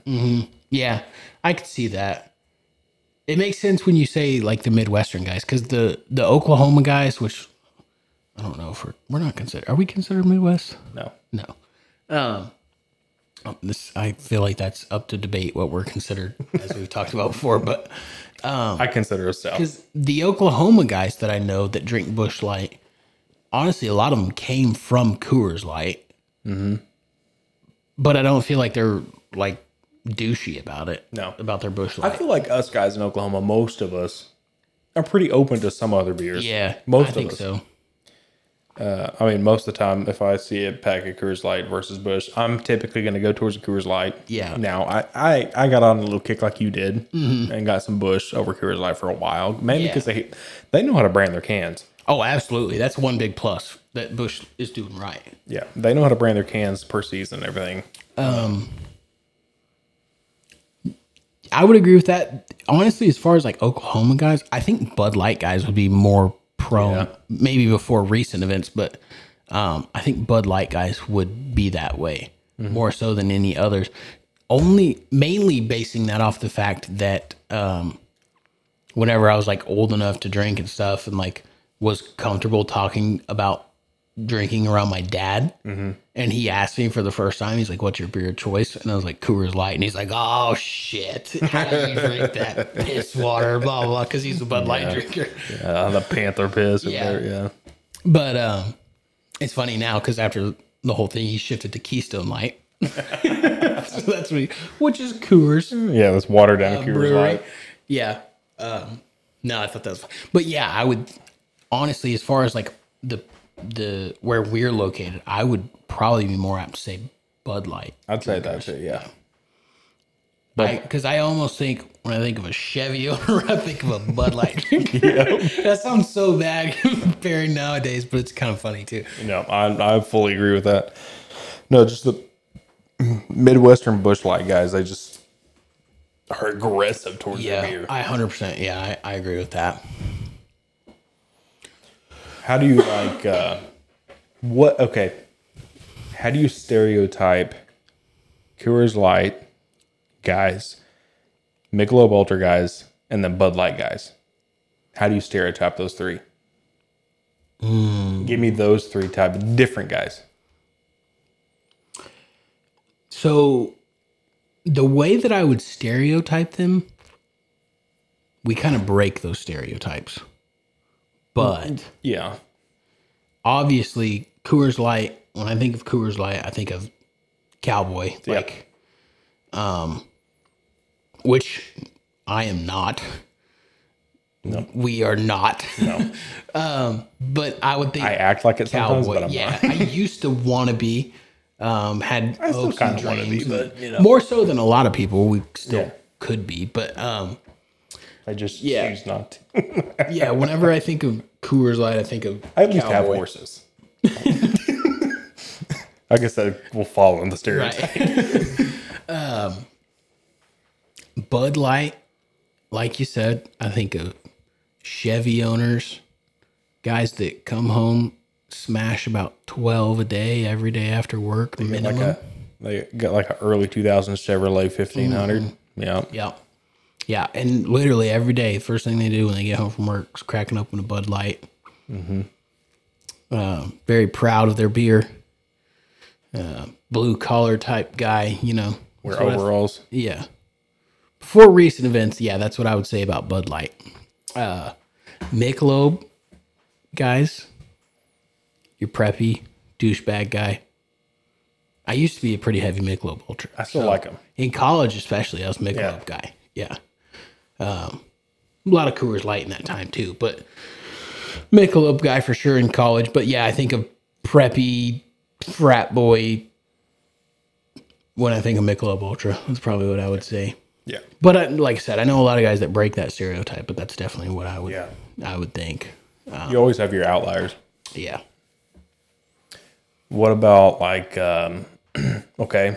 Speaker 1: Yeah, I could see that. It makes sense when you say like the Midwestern guys, because the the Oklahoma guys, which I don't know if we're we're not considered. Are we considered Midwest?
Speaker 2: No,
Speaker 1: No. Um, this I feel like that's up to debate what we're considered, as we've talked about before. But
Speaker 2: I consider us south.
Speaker 1: because the Oklahoma guys that I know that drink Busch Light, honestly, a lot of them came from Coors Light. Mm-hmm. But I don't feel like they're like douchey about it.
Speaker 2: No.
Speaker 1: about their
Speaker 2: Busch
Speaker 1: Light.
Speaker 2: I feel like us guys in Oklahoma, most of us are pretty open to some other beers.
Speaker 1: yeah,
Speaker 2: most
Speaker 1: I
Speaker 2: of
Speaker 1: think
Speaker 2: us.
Speaker 1: so.
Speaker 2: Uh, I mean, most of the time, if I see a pack of Coors Light versus Busch, I'm typically going to go towards the Coors Light.
Speaker 1: Yeah. Mm-hmm.
Speaker 2: Now, I I, I got on a little kick like you did, and got some Busch over Coors Light for a while, mainly
Speaker 1: Yeah.
Speaker 2: because they they know how to brand their cans.
Speaker 1: Oh, absolutely. That's one big plus that Busch is doing right.
Speaker 2: Yeah, they know how to brand their cans per season and everything.
Speaker 1: Um, I would agree with that. Honestly, as far as like Oklahoma guys, I think Bud Light guys would be more prone,
Speaker 2: Yeah.
Speaker 1: maybe before recent events, but um, I think Bud Light guys would be that way more so than any others. Only mainly basing that off the fact that um, whenever I was like old enough to drink and stuff and like was comfortable talking about drinking around my dad and he asked me for the first time he's like what's your beer choice and i was like coors light and he's like oh shit how do you drink that piss water blah blah blah because he's a bud light drinker
Speaker 2: Uh, the Panther piss.
Speaker 1: Yeah.
Speaker 2: whatever, yeah.
Speaker 1: but um it's funny now because after the whole thing he shifted to keystone light so that's he which is coors
Speaker 2: Yeah, that's watered down Coors
Speaker 1: brewery.
Speaker 2: Light.
Speaker 1: Yeah. Um, no, I thought that was fun. But yeah, I would honestly, as far as like the the where we're located, I would probably be more apt to say Bud Light.
Speaker 2: I'd say that too. Yeah.
Speaker 1: Because I, almost think when I think of a Chevy owner, I think of a Bud Light drinker. that sounds so bad comparing nowadays, but it's kind of funny too.
Speaker 2: No, I I fully agree with that. No, just the Midwestern Busch Light guys. They just are aggressive towards their beer.
Speaker 1: I hundred percent. Yeah, I, I agree with that.
Speaker 2: How do you like? uh What? Okay. How do you stereotype Coors Light guys, Michelob Ultra guys, and then Bud Light guys? How do you stereotype those three? Give me those three type of different guys.
Speaker 1: So, the way that I would stereotype them, we kind of break those stereotypes. But
Speaker 2: Yeah.
Speaker 1: obviously, Coors Light, when I think of Coors Light, I think of cowboy, like, um, which I am not. No. We are not.
Speaker 2: No.
Speaker 1: um, but I would think
Speaker 2: I act like it sometimes,
Speaker 1: cowboy. yeah. I used to want to be. Um, had
Speaker 2: I still kinda wanna be, but, you know.
Speaker 1: more so than a lot of people. We still
Speaker 2: Yeah.
Speaker 1: could be, but um,
Speaker 2: I just
Speaker 1: Yeah.
Speaker 2: choose not to.
Speaker 1: yeah. Whenever I think of Coors Light, I think of
Speaker 2: I at least have horses. I guess that will fall in the stereotype.
Speaker 1: Right. um, Bud Light, like you said, I think of Chevy owners, guys that come home, smash about twelve a day every day after work, minimum.
Speaker 2: Like a, they got like an early 2000s Chevrolet 1500.
Speaker 1: Mm-hmm.
Speaker 2: Yeah.
Speaker 1: Yeah. Yeah, and literally every day, first thing they do when they get home from work is cracking open a Bud Light. Mm-hmm. Uh, very proud of their beer. Uh, blue collar type guy, you know.
Speaker 2: Wear
Speaker 1: That's what I-
Speaker 2: overalls.
Speaker 1: yeah. Before recent events, yeah, that's what I would say about Bud Light. Uh, Michelob, guys, you're preppy douchebag guy. I used to be a pretty heavy Michelob ultra.
Speaker 2: I still like them.
Speaker 1: In college, especially, I was Michelob
Speaker 2: Yeah.
Speaker 1: guy. Yeah. Um, a lot of Coors Light in that time too, but Michelob guy for sure in college. But yeah, I think of preppy frat boy when I think of Michelob Ultra. That's probably what I would say.
Speaker 2: Yeah.
Speaker 1: But I, like I said, I know a lot of guys that break that stereotype, but that's definitely what I would.
Speaker 2: Yeah.
Speaker 1: I would think.
Speaker 2: You always have your outliers.
Speaker 1: Yeah.
Speaker 2: What about like um okay.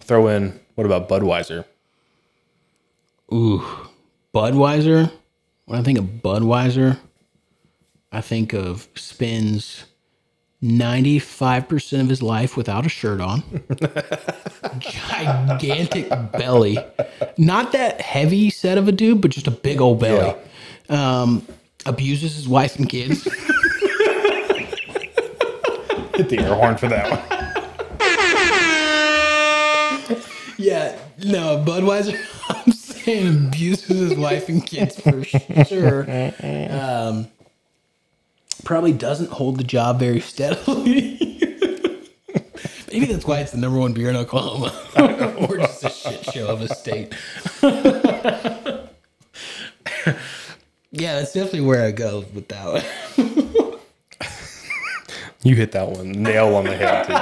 Speaker 2: Throw in what about Budweiser?
Speaker 1: Ooh, Budweiser. When I think of Budweiser, I think of spends ninety five percent of his life without a shirt on. Gigantic belly, not that heavy set of a dude, but just a big old belly. Um, abuses his wife and kids.
Speaker 2: Hit the air horn for that one.
Speaker 1: Yeah, no, Budweiser. I'm saying abuses his wife and kids for sure. Um, probably doesn't hold the job very steadily. Maybe that's why it's the number one beer in Oklahoma. We're just a shit show of a state. yeah, that's definitely where I go with that one.
Speaker 2: You hit that one nail on the head too.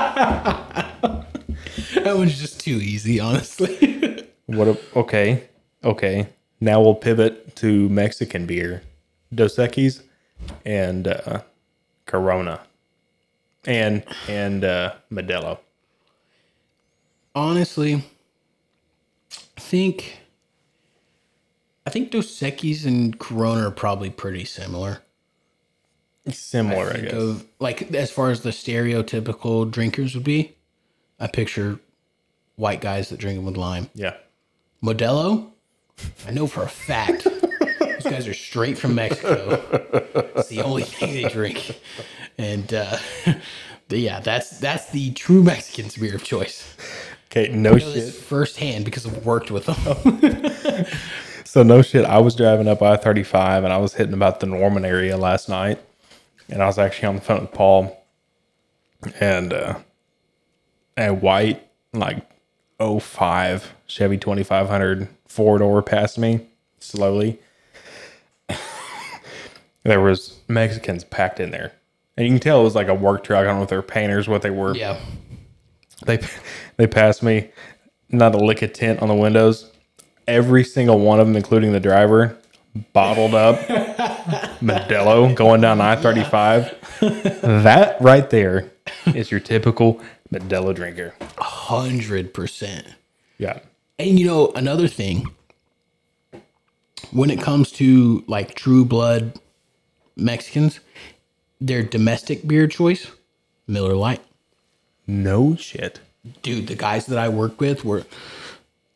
Speaker 1: That one's just too easy, honestly.
Speaker 2: What a, okay. Okay. Now we'll pivot to Mexican beer. Dos Equis and uh, Corona. And and uh, Modelo.
Speaker 1: honestly, I think I think Dos Equis and Corona are probably pretty similar.
Speaker 2: Similar, I,
Speaker 1: Think
Speaker 2: guess.
Speaker 1: of like as far as the stereotypical drinkers would be. I picture white guys that drink them with lime.
Speaker 2: yeah.
Speaker 1: Modelo, I know for a fact these guys are straight from Mexico. It's the only thing they drink, and uh, yeah, that's that's the true Mexican beer of choice.
Speaker 2: Okay, no shit.
Speaker 1: this firsthand because I've worked with them.
Speaker 2: So no shit. I was driving up I thirty five and I was hitting about the Norman area last night, and I was actually on the phone with Paul, and uh, a white like 05 Chevy twenty five hundred four door passed me slowly. there was Mexicans packed in there, and you can tell it was like a work truck. I don't know if they were painters, what they were.
Speaker 1: yeah.
Speaker 2: They they passed me, not a lick of tint on the windows. Every single one of them, including the driver, bottled up Modelo going down I thirty five. That right there is your typical Modelo drinker.
Speaker 1: Hundred percent.
Speaker 2: Yeah,
Speaker 1: And you know, another thing, when it comes to like true blood Mexicans, their domestic beer choice, Miller Lite.
Speaker 2: no shit.
Speaker 1: Dude, the guys that I work with were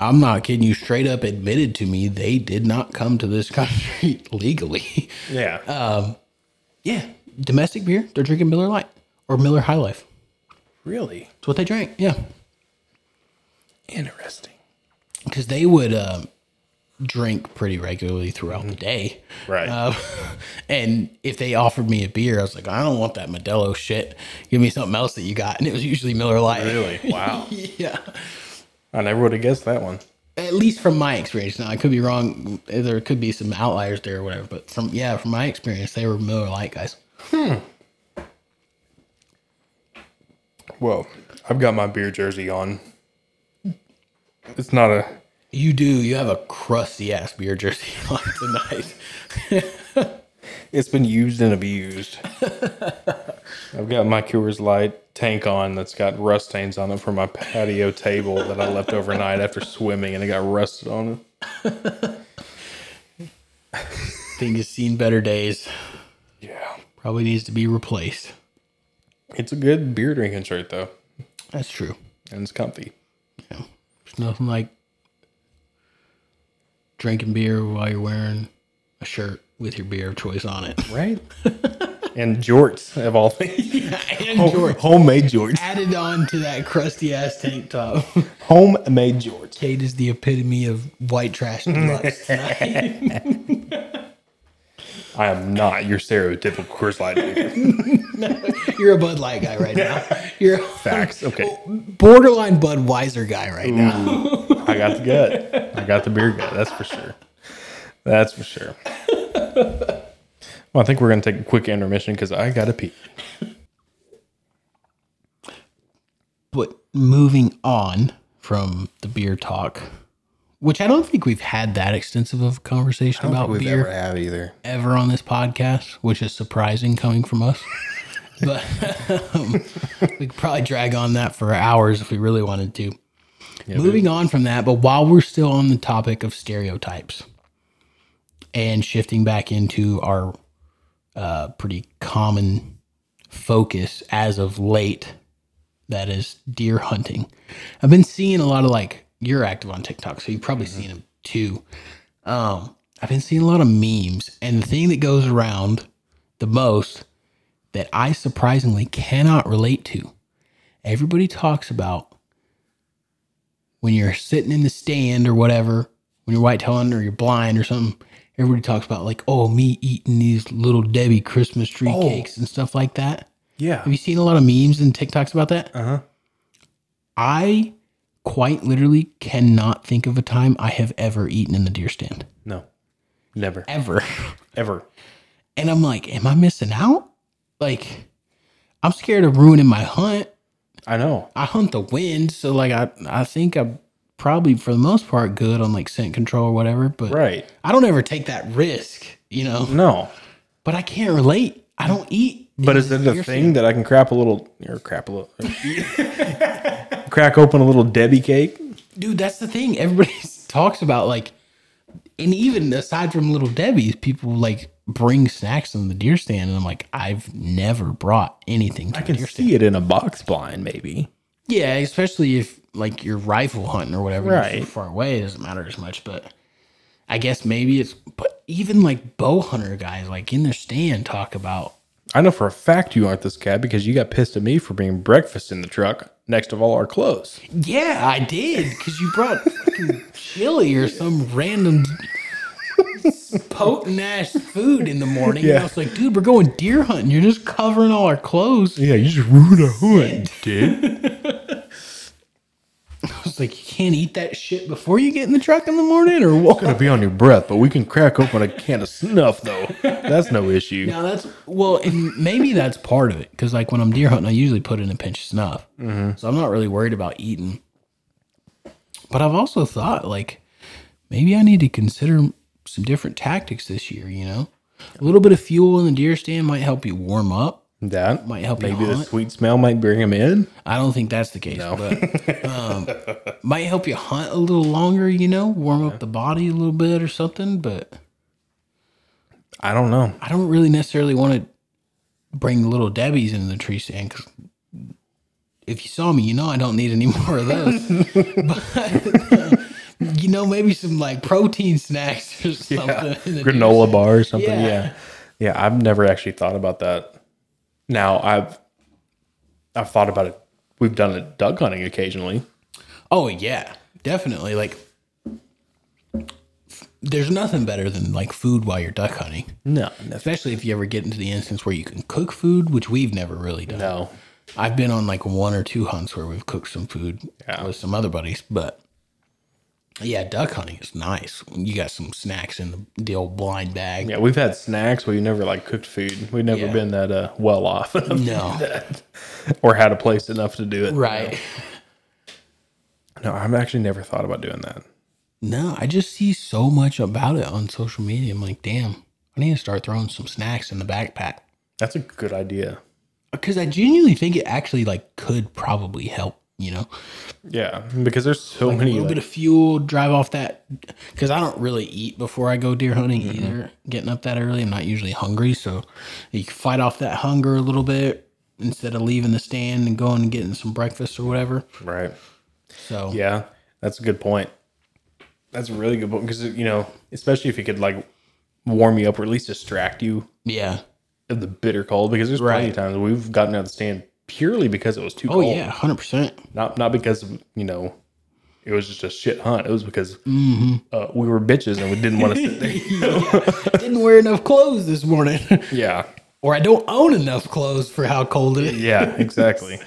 Speaker 1: I'm not kidding you, straight up admitted to me they did not come to this country legally.
Speaker 2: Yeah, Um,
Speaker 1: yeah. Domestic beer, they're drinking Miller Lite or Miller High Life.
Speaker 2: really
Speaker 1: That's what they drank. Yeah.
Speaker 2: interesting.
Speaker 1: Because they would uh, drink pretty regularly throughout the day.
Speaker 2: Right.
Speaker 1: Uh, and if they offered me a beer, I was like, I don't want that Modelo shit. Give me something else that you got. And it was usually Miller Lite.
Speaker 2: Really? Wow.
Speaker 1: yeah.
Speaker 2: I never would have guessed that one.
Speaker 1: At least from my experience. Now, I could be wrong. There could be some outliers there or whatever. But from, yeah, from my experience, they were Miller Lite guys. Hmm.
Speaker 2: Well, I've got my beer jersey on. It's not a
Speaker 1: You do. You have a crusty ass beer jersey on tonight.
Speaker 2: It's been used and abused. I've got my Coors Light tank on that's got rust stains on it from my patio table that I left overnight after swimming and it got rusted on it.
Speaker 1: Thing has seen better days.
Speaker 2: Yeah.
Speaker 1: Probably needs to be replaced.
Speaker 2: It's a good beer drinking shirt though.
Speaker 1: That's true.
Speaker 2: And it's comfy.
Speaker 1: Nothing like drinking beer while you're wearing a shirt with your beer of choice on it.
Speaker 2: Right? and jorts of all things.
Speaker 1: Yeah, and
Speaker 2: Home-
Speaker 1: George
Speaker 2: Homemade jorts.
Speaker 1: added on to that crusty ass tank top.
Speaker 2: Homemade jorts.
Speaker 1: Cade is the epitome of white trash deluxe tonight.
Speaker 2: I am not your stereotypical Coors Light drinker.
Speaker 1: You're a Bud Light guy right now. You're
Speaker 2: Facts. Okay.
Speaker 1: borderline Budweiser guy right now.
Speaker 2: I got the gut. I got the beer gut. That's for sure. That's for sure. Well, I think we're going to take a quick intermission because I got to pee.
Speaker 1: But moving on from the beer talk, which I don't think we've had that extensive of a conversation about beer
Speaker 2: have either.
Speaker 1: ever on this podcast, which is surprising coming from us. but um, we could probably drag on that for hours if we really wanted to. Moving on from that, but while we're still on the topic of stereotypes and shifting back into our uh, pretty common focus as of late, that is deer hunting. I've been seeing a lot of like, you're active on TikTok, so you've probably seen them too. Um, I've been seeing a lot of memes, and the thing that goes around the most that I surprisingly cannot relate to, everybody talks about when you're sitting in the stand or whatever, when you're white hunting or you're blind or something. Everybody talks about like, oh, me eating these little Debbie Christmas tree
Speaker 2: Oh.
Speaker 1: cakes and stuff like that.
Speaker 2: Yeah.
Speaker 1: Have you seen a lot of memes and TikToks about that?
Speaker 2: Uh huh.
Speaker 1: I quite literally cannot think of a time I have ever eaten in the deer stand.
Speaker 2: No. Never.
Speaker 1: Ever.
Speaker 2: Ever.
Speaker 1: And I'm like, am I missing out? Like, I'm scared of ruining my hunt.
Speaker 2: I know.
Speaker 1: I hunt the wind, so like I I think I'm probably for the most part good on like scent control or whatever, but
Speaker 2: Right.
Speaker 1: I don't ever take that risk, you know.
Speaker 2: No.
Speaker 1: But I can't relate. I don't eat.
Speaker 2: But is
Speaker 1: the
Speaker 2: it a thing that I can crap a little or crap a little crack open a little Debbie cake?
Speaker 1: dude that's the thing everybody talks about like and even aside from little debbie's people like bring snacks in the deer stand and i'm like i've never brought anything to
Speaker 2: I can
Speaker 1: deer stand
Speaker 2: see it in a box blind, maybe.
Speaker 1: yeah especially if like you're rifle hunting or whatever so
Speaker 2: Right.
Speaker 1: far away it doesn't matter as much but i guess maybe it's but even like bow hunter guys like in their stand talk about
Speaker 2: I know for a fact you aren't this cat because you got pissed at me for bringing breakfast in the truck next to all our clothes.
Speaker 1: yeah i did because you brought fucking chili or some random potent ass food in the morning. And I was like, dude, we're going deer hunting. You're just covering all our clothes.
Speaker 2: Yeah, you just ruined a hunt, dude.
Speaker 1: Like, you can't eat that shit before you get in the truck in the morning or what?
Speaker 2: Gonna be on your breath, but we can crack open a can of snuff though. That's no issue.
Speaker 1: Now that's well, and maybe that's part of it because like when I'm deer hunting, I usually put in a pinch of snuff, mm-hmm. so I'm not really worried about eating. But I've also thought like maybe I need to consider some different tactics this year. You know, a little bit of fuel in the deer stand might help you warm up.
Speaker 2: That
Speaker 1: Might help you
Speaker 2: maybe the sweet smell might bring him in.
Speaker 1: I don't think that's the case, but um, might help you hunt a little longer. You know, warm up the body a little bit or something. But
Speaker 2: I don't know.
Speaker 1: I don't really necessarily want to bring little Debbie's into the tree stand because if you saw me, you know I don't need any more of those. but uh, you know, maybe some like protein snacks or something. in the
Speaker 2: Granola bar or something.
Speaker 1: Yeah.
Speaker 2: Yeah. yeah. I've never actually thought about that. Now I've I've thought about it. We've done it duck hunting occasionally.
Speaker 1: Oh yeah, definitely. Like, there's nothing better than like food while you're duck hunting,
Speaker 2: No, no,
Speaker 1: especially if you ever get into the instance where you can cook food, which we've never really done.
Speaker 2: no.
Speaker 1: I've been on like one or two hunts where we've cooked some food
Speaker 2: Yeah.
Speaker 1: with some other buddies, but yeah, duck hunting is nice. You got some snacks in the, the old blind bag.
Speaker 2: Yeah, we've had snacks. We've never like cooked food. We've never
Speaker 1: Yeah.
Speaker 2: been that uh, well off
Speaker 1: No,
Speaker 2: or had a place enough to do it.
Speaker 1: right.
Speaker 2: No, I've actually never thought about doing that.
Speaker 1: No, I just see so much about it on social media. I'm like, damn, I need to start throwing some snacks in the backpack.
Speaker 2: That's a good idea.
Speaker 1: because I genuinely think it actually like could probably help. You know,
Speaker 2: Yeah, because there's so
Speaker 1: a
Speaker 2: many.
Speaker 1: little
Speaker 2: like-
Speaker 1: bit of fuel, drive off that. Because I don't really eat before I go deer hunting
Speaker 2: Mm-hmm.
Speaker 1: either. Getting up that early, I'm not usually hungry, so you fight off that hunger a little bit instead of leaving the stand and going and getting some breakfast or whatever.
Speaker 2: right.
Speaker 1: So
Speaker 2: Yeah, that's a good point. That's a really good point because you know, especially if it could like warm you up or at least distract you
Speaker 1: Yeah.
Speaker 2: of the bitter cold. Because there's plenty
Speaker 1: Right.
Speaker 2: of times we've gotten out of the stand purely because it was too
Speaker 1: Oh
Speaker 2: cold.
Speaker 1: yeah, hundred percent.
Speaker 2: Not not because you know it was just a shit hunt. It was because
Speaker 1: Mm-hmm.
Speaker 2: uh, we were bitches and we didn't want to sit there.
Speaker 1: Didn't wear enough clothes this morning,
Speaker 2: yeah,
Speaker 1: or I don't own enough clothes for how cold it is.
Speaker 2: yeah, exactly.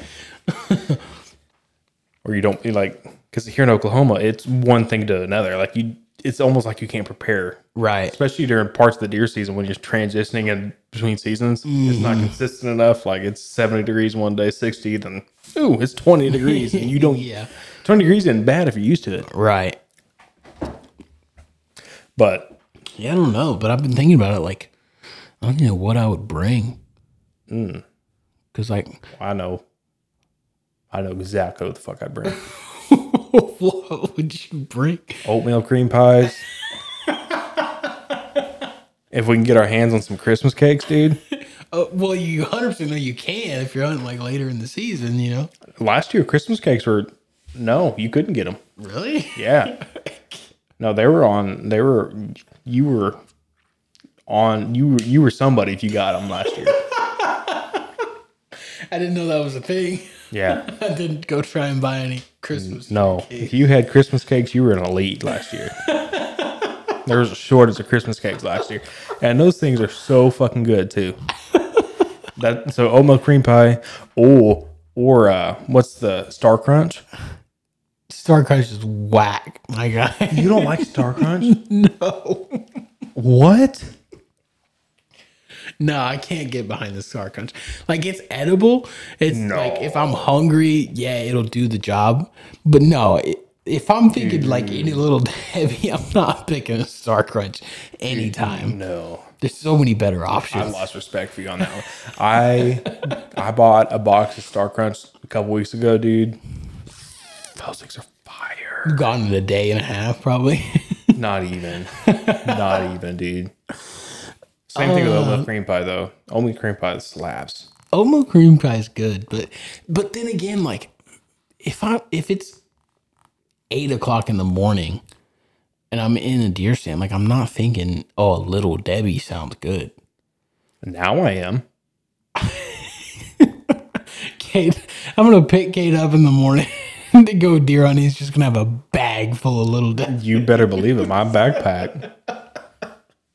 Speaker 2: or you don't like because here in Oklahoma, it's one thing to another. Like you, it's almost like you can't prepare
Speaker 1: Right.
Speaker 2: especially during parts of the deer season when you're transitioning in between seasons. It's not mm-hmm. consistent enough. Like it's 70 degrees one day, 60, then ooh, it's 20 degrees, and you don't.
Speaker 1: Yeah.
Speaker 2: 20 degrees isn't bad if you're used to it,
Speaker 1: Right.
Speaker 2: but
Speaker 1: Yeah, I don't know, but I've been thinking about it. Like, I don't know what I would bring. Mm. Cause like,
Speaker 2: I know, I know exactly what the fuck I'd bring:
Speaker 1: what would you bring?
Speaker 2: oatmeal cream pies. if we can get our hands on some Christmas cakes, dude.
Speaker 1: Uh, well, you hundred percent know you can if you're hunting like later in the season. You know.
Speaker 2: Last year, Christmas cakes were no, you couldn't get them.
Speaker 1: Really?
Speaker 2: Yeah. No, they were on. They were. You were on. You were. You were somebody if you got them last year.
Speaker 1: I didn't know that was a thing.
Speaker 2: Yeah.
Speaker 1: I didn't go try and buy any Christmas.
Speaker 2: No, if you had Christmas cakes, you were an elite last year. there was a shortage of Christmas cakes last year, and those things are so fucking good too. That so oatmeal cream pie, or or uh, what's the Star Crunch?
Speaker 1: Star Crunch is whack, my guy.
Speaker 2: You don't like Star Crunch?
Speaker 1: no,
Speaker 2: what?
Speaker 1: No, I can't get behind the Star Crunch. Like it's edible. It's like if I'm hungry, yeah, it'll do the job. But no, i if I'm thinking like mm. any little heavy, I'm not picking a Star Crunch anytime.
Speaker 2: Mm, no.
Speaker 1: There's so many better options.
Speaker 2: I lost respect for you on that one. I I bought a box of Star Crunch a couple weeks ago, dude. Those things are fire.
Speaker 1: Gone in a day and a half, probably.
Speaker 2: Not even. Not even, dude. Same thing with oatmeal uh, cream pie though. Oatmeal cream pie slaps.
Speaker 1: oatmeal cream pie is good, but but then again, like if I if it's eight o'clock in the morning and I'm in a deer stand, like I'm not thinking, oh, a little Debbie sounds good.
Speaker 2: Now I am.
Speaker 1: Cade, I'm gonna pick Cade up in the morning to go deer hunting. He's just gonna have a bag full of little Debbie.
Speaker 2: You better believe it. My backpack.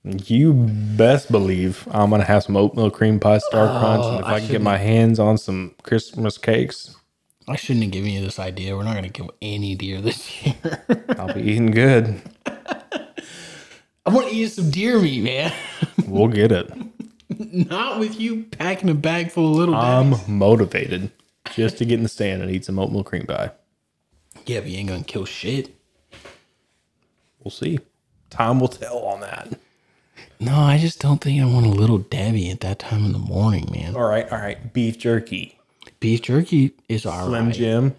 Speaker 2: You best believe I'm gonna have some oatmeal cream pie Star Crunch, and if uh, I, can get my hands on some Christmas cakes,
Speaker 1: I shouldn't have given you this idea. We're not gonna kill any deer this year.
Speaker 2: I'll be eating good.
Speaker 1: I want to eat some deer meat, man.
Speaker 2: We'll get it.
Speaker 1: not with you packing a bag full of little
Speaker 2: I'm motivated just to get in the stand and eat some oatmeal cream pie.
Speaker 1: yeah, but you ain't gonna kill shit.
Speaker 2: We'll see. Time will tell on that.
Speaker 1: No, I just don't think I want a little Debbie at that time in the morning, man.
Speaker 2: All right, all right. Beef jerky.
Speaker 1: Beef jerky is all
Speaker 2: Slim
Speaker 1: right.
Speaker 2: Jim.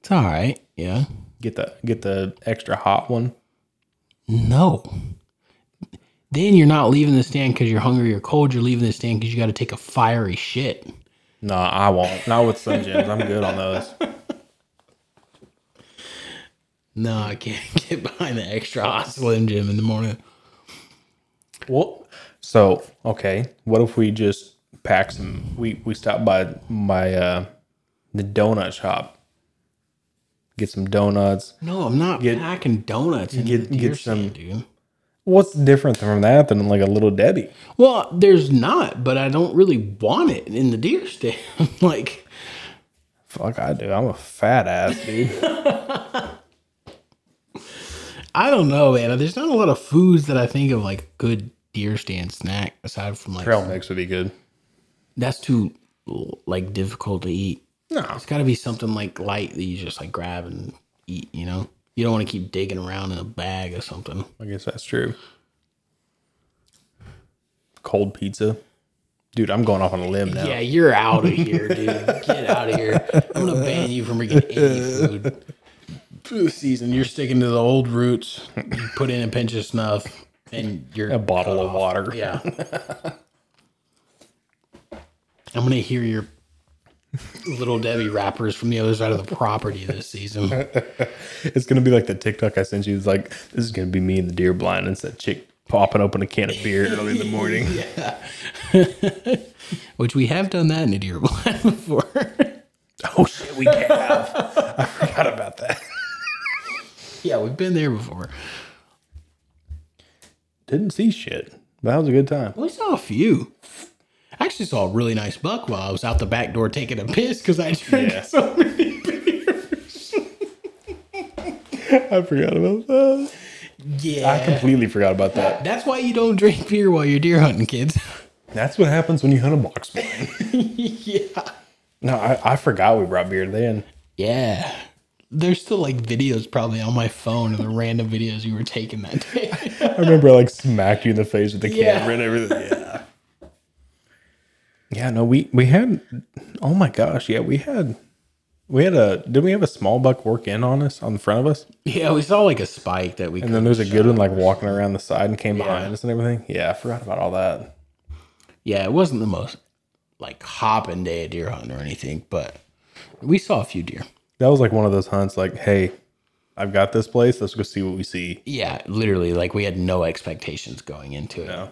Speaker 1: It's all right. Yeah.
Speaker 2: Get the get the extra hot one.
Speaker 1: No. Then you're not leaving the stand because you're hungry or cold. You're leaving the stand because you got to take a fiery shit.
Speaker 2: No, I won't. Not with Slim Jims. I'm good on those.
Speaker 1: No, I can't get behind the extra hot Slim Jim in the morning.
Speaker 2: Well, so okay. What if we just pack some? We we stop by my uh the donut shop. Get some donuts.
Speaker 1: No, I'm not
Speaker 2: Get-
Speaker 1: packing donuts. In
Speaker 2: get- get some-
Speaker 1: stand, dude.
Speaker 2: What's different from that than like a little Debbie?
Speaker 1: Well, there's not, but I don't really want it in the deer stand. like,
Speaker 2: Fuck, I do. I'm a fat ass dude.
Speaker 1: I don't know, man. There's not a lot of foods that I think of like good deer stand snack aside from like
Speaker 2: Trail mix would be good.
Speaker 1: that's too like difficult to eat.
Speaker 2: No,
Speaker 1: It's got to be something like light that you just like grab and eat. You know, you don't want to keep digging around in a bag or something.
Speaker 2: I guess that's true. Cold pizza. Dude, I'm going off on a limb now.
Speaker 1: Yeah, you're out of here, dude. Get out of here. I'm gonna ban you from bringing any food the season. You're sticking to the old roots. You put in a pinch of snuff, and you're
Speaker 2: A bottle of water.
Speaker 1: Yeah. I'm gonna hear your little Debbie wrappers from the other side of the property this season.
Speaker 2: It's gonna be like the TikTok I sent you. It's like this is gonna be me and the deer blind. And it's that chick popping open a can of beer early in the morning.
Speaker 1: Which we have done that in a deer blind before.
Speaker 2: Oh shit, we have. I forgot about that.
Speaker 1: yeah, we've been there before.
Speaker 2: Didn't see shit. That was a good time.
Speaker 1: We saw a few. I actually saw a really nice buck while I was out the back door taking a piss because I drank
Speaker 2: Yeah.
Speaker 1: so many beers.
Speaker 2: I forgot about that.
Speaker 1: Yeah.
Speaker 2: I completely forgot about that.
Speaker 1: That's why you don't drink beer while you're deer hunting, kids.
Speaker 2: That's what happens when you hunt a box blind.
Speaker 1: yeah.
Speaker 2: No, I, I forgot we brought beer then.
Speaker 1: Yeah. There's still like videos probably on my phone of the random videos you were taking that day.
Speaker 2: I remember I like smacked you in the face with the
Speaker 1: Yeah.
Speaker 2: camera and everything. Yeah. Yeah, no, we we had oh my gosh, yeah, we had we had a did we have a small buck work in on us on the front of us?
Speaker 1: yeah, we saw like a spike that we
Speaker 2: And then there's a good one like walking around the side and came
Speaker 1: Yeah.
Speaker 2: behind us and everything. Yeah, I forgot about all that.
Speaker 1: Yeah, it wasn't the most like hopping day of deer hunting or anything, but we saw a few deer.
Speaker 2: That was like one of those hunts like, hey, I've got this place, let's go see what we see.
Speaker 1: Yeah, literally, like we had no expectations going into it.
Speaker 2: Yeah.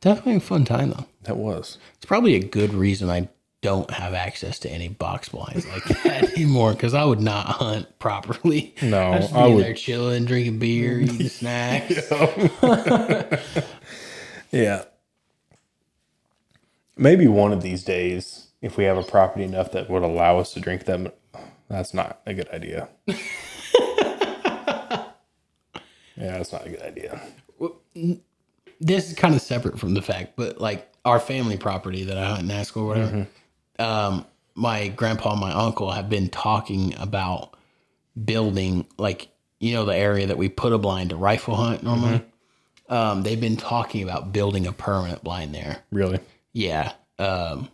Speaker 1: Definitely a fun time though.
Speaker 2: That was.
Speaker 1: It's probably a good reason I don't have access to any box blinds like that anymore because I would not hunt properly.
Speaker 2: No,
Speaker 1: I'd
Speaker 2: I would-
Speaker 1: there chilling, drinking beer, eating snacks.
Speaker 2: Yeah. Maybe one of these days, if we have a property enough that would allow us to drink them, that's not a good idea. yeah, that's not a good idea.
Speaker 1: This is kind of separate from the fact, but like our family property that I hunt in Nasco or whatever, um, my grandpa and my uncle have been talking about building like you know the area that we put a blind to rifle hunt normally. Um, they've been talking about building a permanent blind there.
Speaker 2: Really?
Speaker 1: Yeah. Um,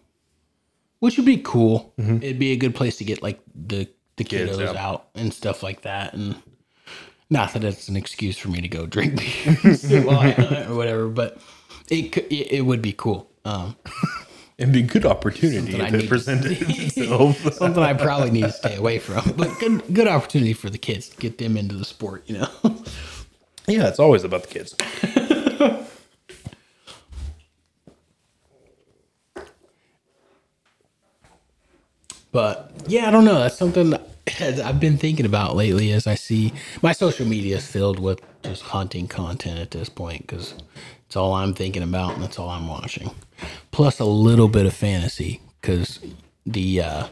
Speaker 1: which would be cool. It'd be a good place to get like the the
Speaker 2: Kids
Speaker 1: kiddos
Speaker 2: out.
Speaker 1: out and stuff like that. And not that it's an excuse for me to go drink beer while I hunt or whatever, but it could, it, it would be cool. Um,
Speaker 2: It'd be a good opportunity if it presented itself.
Speaker 1: something I probably need to stay away from, but good good opportunity for the kids to get them into the sport. You know.
Speaker 2: yeah, it's always about the kids.
Speaker 1: But yeah, I don't know. That's something that I've been thinking about lately as I see my social media is filled with just hunting content at this point because it's all I'm thinking about and that's all I'm watching. Plus a little bit of fantasy because the uh,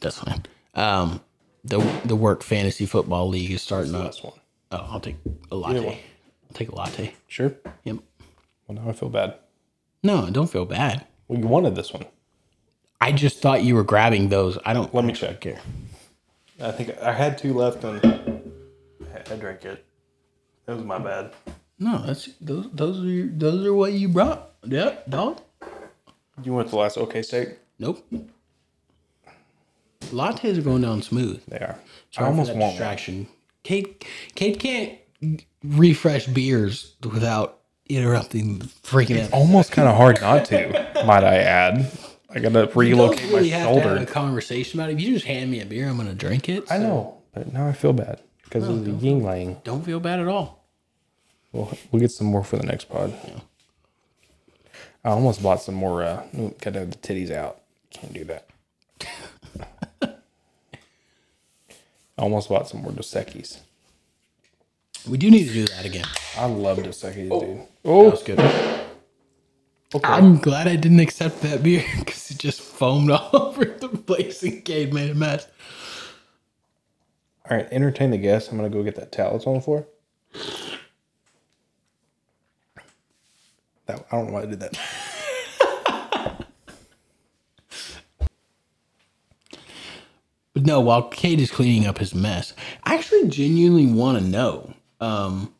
Speaker 1: that's fine. Um, the the work fantasy football league is starting up.
Speaker 2: One.
Speaker 1: Oh, I'll take a latte. I'll take a latte.
Speaker 2: Sure.
Speaker 1: Yep.
Speaker 2: Well, now I feel bad.
Speaker 1: No, don't feel bad.
Speaker 2: Well, you wanted this one.
Speaker 1: I just thought you were grabbing those. I don't.
Speaker 2: Let me check.
Speaker 1: Here.
Speaker 2: I think I had two left and I drank it. That was my bad.
Speaker 1: No, that's those. Those are your, those are what you brought. Yep, dog.
Speaker 2: You went to the last OK State?
Speaker 1: Nope. Lattes are going down smooth.
Speaker 2: They are.
Speaker 1: Sorry
Speaker 2: I almost
Speaker 1: for that
Speaker 2: want one.
Speaker 1: distraction. Cade, Cade can't refresh beers without interrupting the freaking. episode.
Speaker 2: Almost kind of hard not to, might I add. I gotta
Speaker 1: You don't
Speaker 2: relocate
Speaker 1: really
Speaker 2: my
Speaker 1: have to have a conversation about it. If you just hand me a beer, I'm gonna drink it.
Speaker 2: I know, but now I feel bad because of the Yuengling.
Speaker 1: Don't feel bad at all.
Speaker 2: We'll, we'll get some more for the next pod. I almost bought some more. Uh, gotta have the titties out. Can't do that. I almost bought some more Dos Equis.
Speaker 1: We do need to do that again.
Speaker 2: I love Dos Equis, dude.
Speaker 1: That
Speaker 2: Oh,
Speaker 1: was good. I'm glad I didn't accept that beer because it just foamed all over the place and Cade made a mess.
Speaker 2: all right. Entertain the guests. I'm gonna go get that towel that's on the floor. That, I don't know why I did that.
Speaker 1: But no, while Cade is cleaning up his mess, I actually genuinely want to know. Um,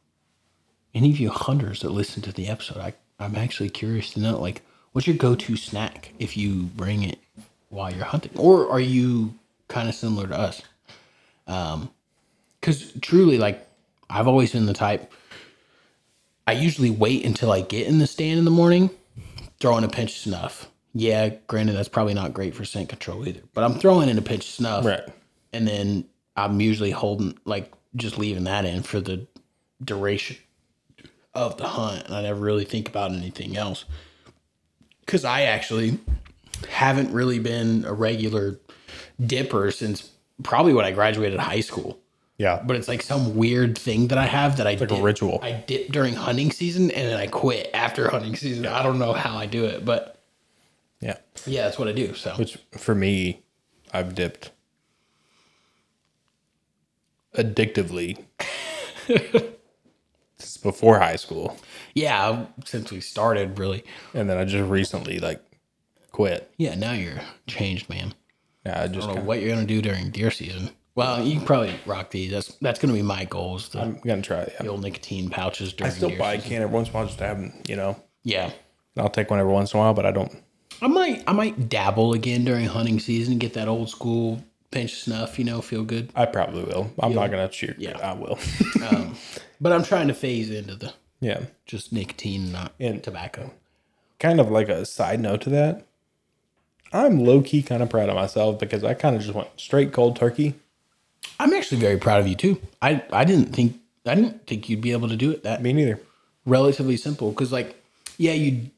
Speaker 1: any of you hunters that listen to the episode, I, I'm actually curious to know, like, what's your go-to snack if you bring it while you're hunting, or are you kind of similar to us? Um, because truly, like, I've always been the type. I usually wait until I get in the stand in the morning throwing a pinch of snuff. Yeah, granted, that's probably not great for scent control either. But I'm throwing in a pinch of snuff,
Speaker 2: Right.
Speaker 1: and then I'm usually holding like just leaving that in for the duration of the hunt, and I never really think about anything else. Because I actually haven't really been a regular dipper since probably when I graduated high school.
Speaker 2: Yeah.
Speaker 1: But it's like some weird thing that I have that I
Speaker 2: like a
Speaker 1: dip-
Speaker 2: ritual.
Speaker 1: I dip during hunting season and then I quit after hunting season. I don't know how I do it, but
Speaker 2: yeah.
Speaker 1: yeah, that's what I do. So
Speaker 2: Which for me, I've dipped addictively since before high school.
Speaker 1: yeah, since we started, really,
Speaker 2: And then I just recently like quit.
Speaker 1: yeah. Now you're changed, man.
Speaker 2: Yeah, I just
Speaker 1: I don't know
Speaker 2: kinda,
Speaker 1: what you're gonna do during deer season. Well, you can probably rock these. That's that's gonna be my goals. The,
Speaker 2: I'm gonna try it.
Speaker 1: the old nicotine pouches during.
Speaker 2: I
Speaker 1: still
Speaker 2: buy a can every once in a while just to have them, you know.
Speaker 1: Yeah,
Speaker 2: I'll take one every once in a while, but I don't.
Speaker 1: I might I might dabble again during hunting season. And get that old school pinch snuff. You know, feel good.
Speaker 2: I probably will. I'm not gonna cheer.
Speaker 1: Yeah.
Speaker 2: I will.
Speaker 1: Um, but I'm trying to phase into the
Speaker 2: yeah.
Speaker 1: just nicotine, not
Speaker 2: And-
Speaker 1: tobacco.
Speaker 2: Kind of like a side note to that. I'm low key kind of proud of myself because I kind of just went straight cold turkey.
Speaker 1: I'm actually very proud of you too. I I didn't think I didn't think you'd be able to do it that
Speaker 2: Me neither.
Speaker 1: relatively simple because like yeah you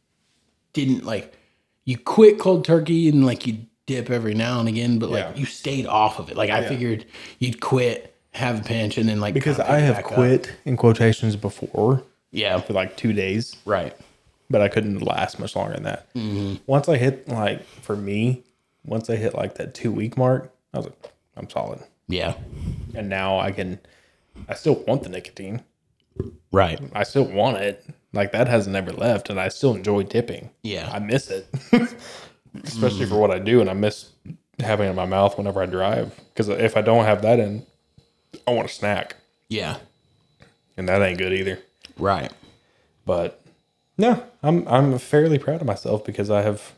Speaker 1: didn't like you quit cold turkey and like you dip every now and again but like
Speaker 2: Yeah.
Speaker 1: you stayed off of it. Like I figured you'd quit, have a pinch, and then like
Speaker 2: Because I have
Speaker 1: back up.
Speaker 2: quit in quotations before
Speaker 1: Yeah,
Speaker 2: for like two days,
Speaker 1: right.
Speaker 2: but I couldn't last much longer than that. Mm-hmm. Once I hit like for me, once I hit like that two week mark, I was like, I'm solid.
Speaker 1: Yeah,
Speaker 2: And now I can. I still want the nicotine.
Speaker 1: right.
Speaker 2: I still want it. Like that hasn't never left, and I still enjoy dipping.
Speaker 1: Yeah.
Speaker 2: I miss it, especially for what I do, and I miss having it in my mouth whenever I drive. Because if I don't have that in, I want a snack,
Speaker 1: Yeah,
Speaker 2: and that ain't good either.
Speaker 1: right.
Speaker 2: But no, I'm I'm fairly proud of myself because I have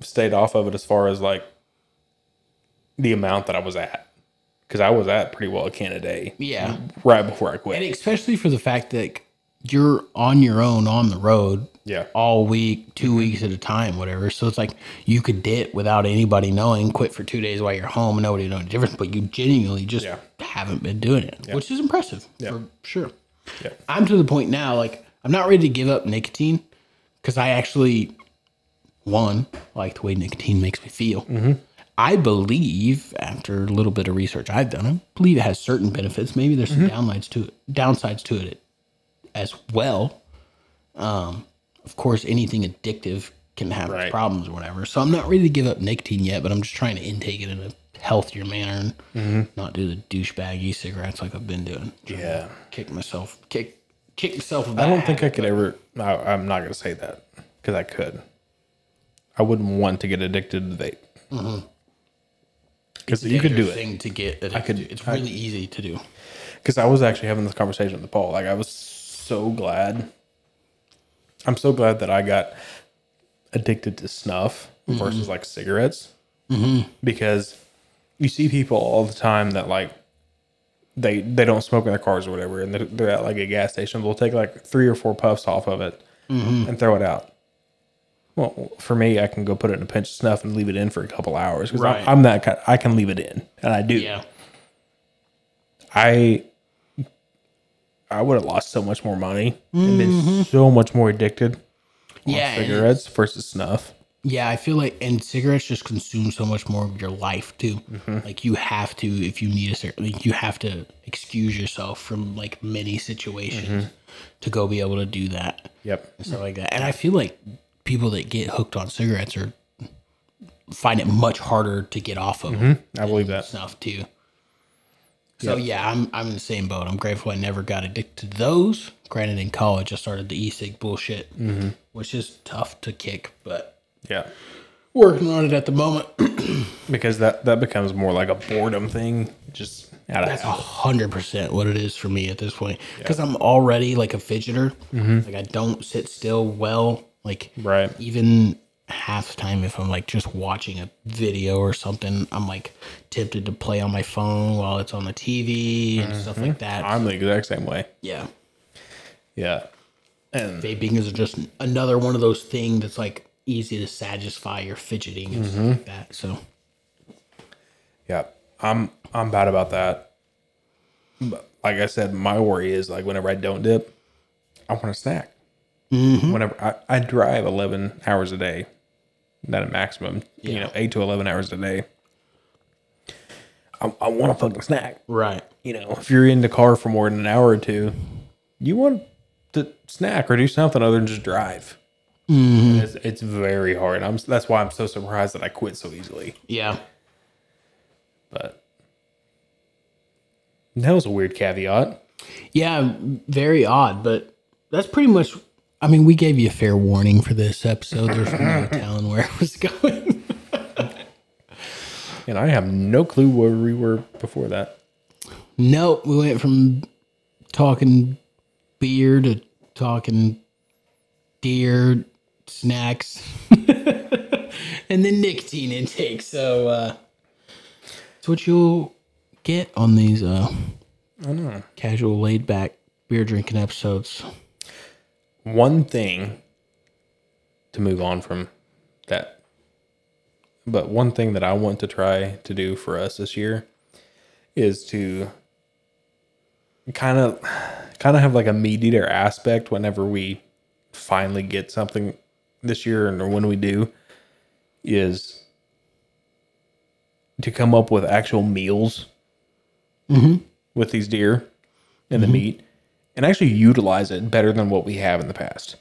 Speaker 2: stayed off of it as far as like the amount that I was at. Because I was at pretty well a can a day
Speaker 1: Yeah.
Speaker 2: right before I quit.
Speaker 1: And especially for the fact that you're on your own on the road
Speaker 2: yeah,
Speaker 1: all week, 2 weeks at a time, whatever. So it's like you could dip without anybody knowing, quit for two days while you're home, and nobody know the difference. But you genuinely just
Speaker 2: Yeah.
Speaker 1: haven't been doing it, which is impressive for sure.
Speaker 2: Yeah.
Speaker 1: I'm to the point now, like I'm not ready to give up nicotine because I actually, one, like the way nicotine makes me feel. I believe, after a little bit of research I've done, I believe it has certain benefits. Maybe there's some downsides to it, downsides to it as well. Um, of course, anything addictive can have
Speaker 2: Right.
Speaker 1: problems or whatever. So I'm not ready to give up nicotine yet, but I'm just trying to intake it in a healthier manner and mm-hmm. not do the douchebag e-cigarettes like I've been doing.
Speaker 2: yeah.
Speaker 1: Kick myself, kick, kick myself.
Speaker 2: I don't think I could ever. I, I'm not going to say that because I could. I wouldn't want to get addicted to vape. Mm-hmm. Because you could do it.
Speaker 1: Thing to get, I
Speaker 2: could-.
Speaker 1: It's really easy to do.
Speaker 2: Because I was actually having this conversation with Paul. Like I was so glad. I'm so glad that I got addicted to snuff mm-hmm. versus like cigarettes. Mm-hmm. Because you see people all the time that like they they don't smoke in their cars or whatever, and they're, they're at like a gas station. They'll take like three or four puffs off of it mm-hmm. and throw it out. Well, for me, I can go put it in a pinch of snuff and leave it in for a couple hours because
Speaker 1: Right.
Speaker 2: I'm, I'm that kind. I can leave it in, and I do.
Speaker 1: Yeah,
Speaker 2: I I would have lost so much more money and been
Speaker 1: Mm-hmm.
Speaker 2: so much more addicted
Speaker 1: yeah, and-
Speaker 2: cigarettes versus snuff.
Speaker 1: yeah. I feel like, and cigarettes just consume so much more of your life too.
Speaker 2: Mm-hmm.
Speaker 1: Like you have to, if you need a cigarette, like you have to excuse yourself from like many situations
Speaker 2: Mm-hmm.
Speaker 1: to go be able to do that
Speaker 2: Yep.
Speaker 1: and stuff like that. And I feel like people that get hooked on cigarettes are find it much harder to get off of them.
Speaker 2: I believe that.
Speaker 1: snuff too. So yeah, I'm I'm in the same boat. I'm grateful I never got addicted to those. Granted, in college I started the e-cig bullshit, mm-hmm. which is tough to kick, but
Speaker 2: Yeah.
Speaker 1: working on it at the moment.
Speaker 2: Because that that becomes more like a boredom thing. Just out of
Speaker 1: That's a hundred percent what it is for me at this point. Because I'm already like a fidgeter. Mm-hmm. Like I don't sit still well. Like
Speaker 2: Right.
Speaker 1: even half the time if I'm like just watching a video or something, I'm like tempted to play on my phone while it's on the TV and stuff like mm-hmm. that.
Speaker 2: I'm the exact same way.
Speaker 1: yeah.
Speaker 2: Yeah. And
Speaker 1: vaping is just another one of those things that's like easy to satisfy your fidgeting and stuff like mm-hmm. that. So
Speaker 2: yeah, I'm I'm bad about that. But like I said, my worry is like whenever I don't dip, I want a snack. Mm-hmm. Whenever I, I drive 11 hours a day, not a maximum, you know, eight to 11 hours a day. I, I want a fucking snack.
Speaker 1: right,
Speaker 2: You know, if you're in the car for more than an hour or two, you want to snack or do something other than just drive. And It's, it's very hard. I'm that's why I'm so surprised that I quit so easily.
Speaker 1: yeah,
Speaker 2: But that was a weird caveat.
Speaker 1: yeah, very odd, but that's pretty much. I mean, we gave you a fair warning for this episode. There's no telling where it was going.
Speaker 2: And I have no clue where we were before that.
Speaker 1: Nope, we went from talking beer to talking deer snacks and then nicotine intake. So uh it's what you'll get on these uh I know. casual laid back beer drinking episodes.
Speaker 2: One thing to move on from that, but one thing that I want to try to do for us this year is to kind of kind of have like a meat eater aspect whenever we finally get something this year and or when we do is to come up with actual meals mm-hmm. with these deer and the mm-hmm. meat and actually utilize it better than what we have in the past.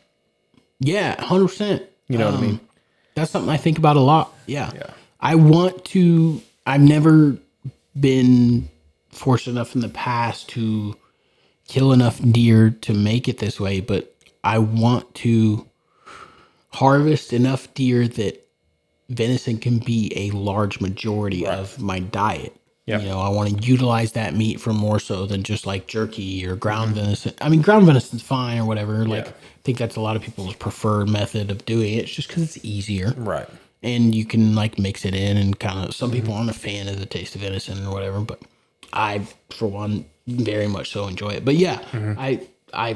Speaker 1: Yeah, hundred percent.
Speaker 2: You know what I um, mean?
Speaker 1: That's something I think about a lot. Yeah.
Speaker 2: Yeah.
Speaker 1: I want to I've never been fortunate enough in the past to kill enough deer to make it this way, but I want to harvest enough deer that venison can be a large majority of my diet.
Speaker 2: Yeah.
Speaker 1: You know, I want to utilize that meat for more so than just like jerky or ground venison. I mean, ground venison's fine or whatever. Like,
Speaker 2: Yeah.
Speaker 1: I think that's a lot of people's preferred method of doing it. It's just because it's easier
Speaker 2: Right.
Speaker 1: and you can like mix it in and kind of some people aren't a fan of the taste of venison or whatever but i for one very much so enjoy it but yeah mm-hmm. i i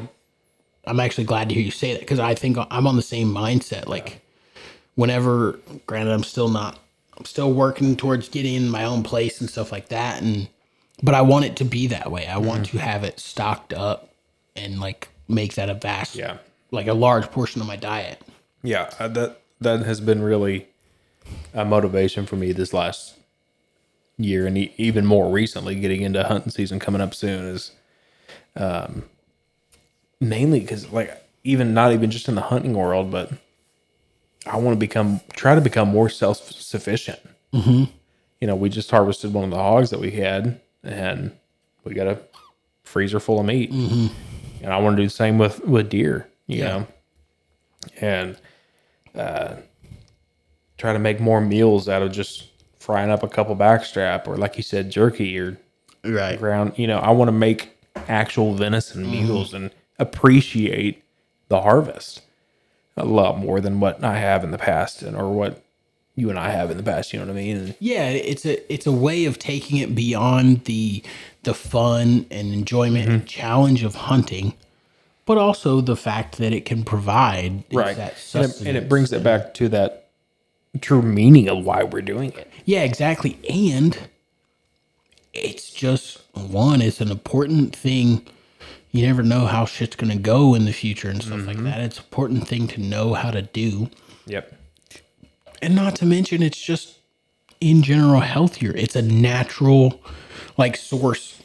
Speaker 1: i'm actually glad to hear you say that because i think i'm on the same mindset like whenever granted i'm still not i'm still working towards getting my own place and stuff like that and but i want it to be that way. I want to have it stocked up and like make that a vast
Speaker 2: Yeah.
Speaker 1: like a large portion of my diet.
Speaker 2: Yeah, uh, that that has been really a motivation for me this last year, and even more recently, getting into hunting season coming up soon is, um, mainly because like even not even just in the hunting world, but I want to become try to become more self sufficient. Mm-hmm. You know, we just harvested one of the hogs that we had, and we got a freezer full of meat, and I want to do the same with with deer. You
Speaker 1: Yeah.
Speaker 2: know, and uh, try to make more meals out of just frying up a couple backstrap or like you said jerky or
Speaker 1: right
Speaker 2: ground you know i want to make actual venison meals and appreciate the harvest a lot more than what i have in the past and or what you and i have in the past you know what i mean
Speaker 1: Yeah, it's a it's a way of taking it beyond the the fun and enjoyment and mm-hmm. challenge of hunting, but also the fact that it can provide
Speaker 2: right
Speaker 1: that
Speaker 2: and it, and it brings it back to that true meaning of why we're doing it
Speaker 1: Yeah, exactly. And it's just one, it's an important thing. You never know how shit's gonna go in the future and stuff like mm-hmm. that. It's an important thing to know how to do.
Speaker 2: yep
Speaker 1: and not to mention it's just in general healthier it's a natural like source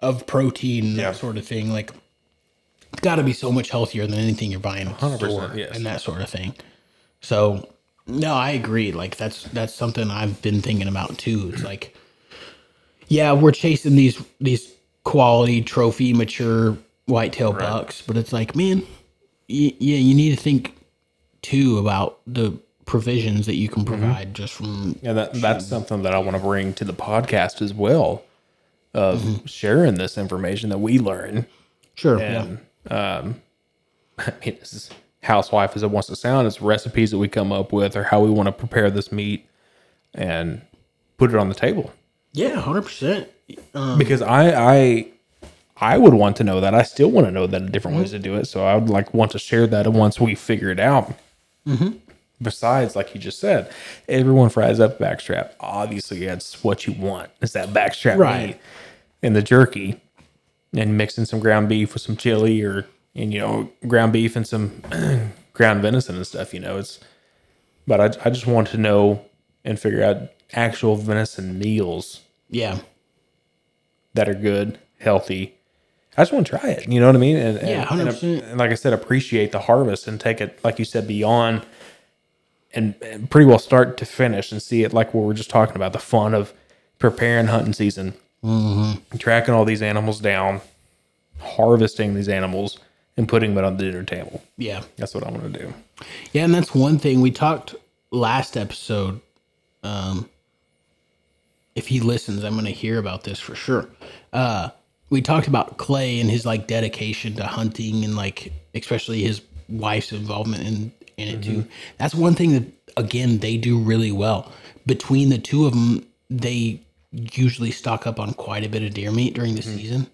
Speaker 1: of protein
Speaker 2: Yeah.
Speaker 1: that sort of thing like it's got to be so much healthier than anything you're buying at the store
Speaker 2: yes.
Speaker 1: and that sort of thing so no i agree like that's that's something i've been thinking about too it's like yeah we're chasing these these quality trophy mature whitetail bucks but it's like man y- yeah you need to think too about the provisions that you can provide just from
Speaker 2: And that that's something that I want to bring to the podcast as well of sharing this information that we learn.
Speaker 1: sure
Speaker 2: And um, I mean, this is housewife as it wants to sound. It's recipes that we come up with or how we want to prepare this meat and put it on the table.
Speaker 1: yeah 100% Um,
Speaker 2: because I I I would want to know that. I still want to know that different ways to do it. So I would like want to share that once we figure it out. Mm-hmm. Besides, like you just said, everyone fries up backstrap. Obviously, that's what you want. Is that backstrap
Speaker 1: Right.
Speaker 2: meat and the jerky, and mixing some ground beef with some chili or and you know ground beef and some ground venison and stuff. You know, it's. But I, I just want to know and figure out actual venison meals
Speaker 1: Yeah.
Speaker 2: That are good, healthy. I just want to try it. You know what I mean? And, and-
Speaker 1: Yeah,
Speaker 2: and,
Speaker 1: 100%.
Speaker 2: and like I said, appreciate the harvest and take it, like you said, beyond and, and pretty well start to finish and see it like what we were just talking about the fun of preparing hunting season,
Speaker 1: Mm-hmm.
Speaker 2: tracking all these animals down, harvesting these animals, and putting them on the dinner table.
Speaker 1: Yeah.
Speaker 2: That's what I want to do.
Speaker 1: Yeah, and that's one thing we talked last episode. Um, if he listens, I'm going to hear about this for sure. Uh, we talked about Clay and his like dedication to hunting and like especially his wife's involvement in in it too. That's one thing that again they do really well. Between the two of them, they usually stock up on quite a bit of deer meat during the season.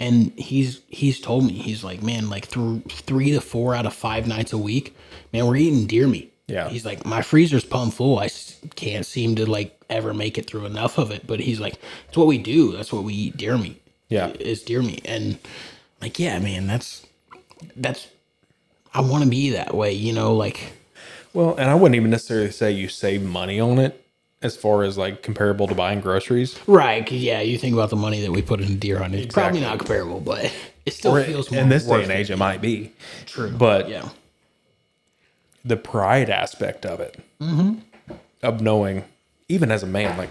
Speaker 1: And he's he's told me he's like, man, like through three to four out of five nights a week, man, we're eating deer meat.
Speaker 2: Yeah.
Speaker 1: He's like, my freezer's pumped full. I can't seem to like ever make it through enough of it. But he's like, it's what we do. That's what we eat deer meat.
Speaker 2: Yeah.
Speaker 1: is deer meat. And like, yeah, man, that's that's. I want to be that way, you know. Like,
Speaker 2: Well, and I wouldn't even necessarily say you save money on it as far as like comparable to buying groceries.
Speaker 1: right? 'cause, yeah, you think about the money that we put in deer hunting. It's probably not comparable, but it still
Speaker 2: Or
Speaker 1: feels more
Speaker 2: in this day and age, it might be.
Speaker 1: True,
Speaker 2: But
Speaker 1: yeah,
Speaker 2: the pride aspect of it, mm-hmm. of knowing, even as a man, like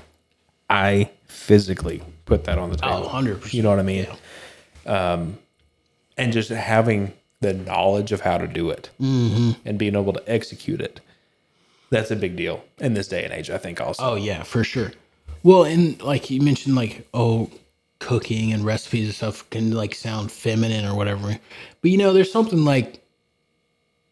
Speaker 2: I physically put that on the table.
Speaker 1: oh, 100 percent.
Speaker 2: You know what I mean? Um, and just having the knowledge of how to do it and being able to execute it. That's a big deal in this day and age, I think, also.
Speaker 1: Oh yeah, for sure. Well, and like you mentioned, like oh, cooking and recipes and stuff can like sound feminine or whatever, but you know, there's something like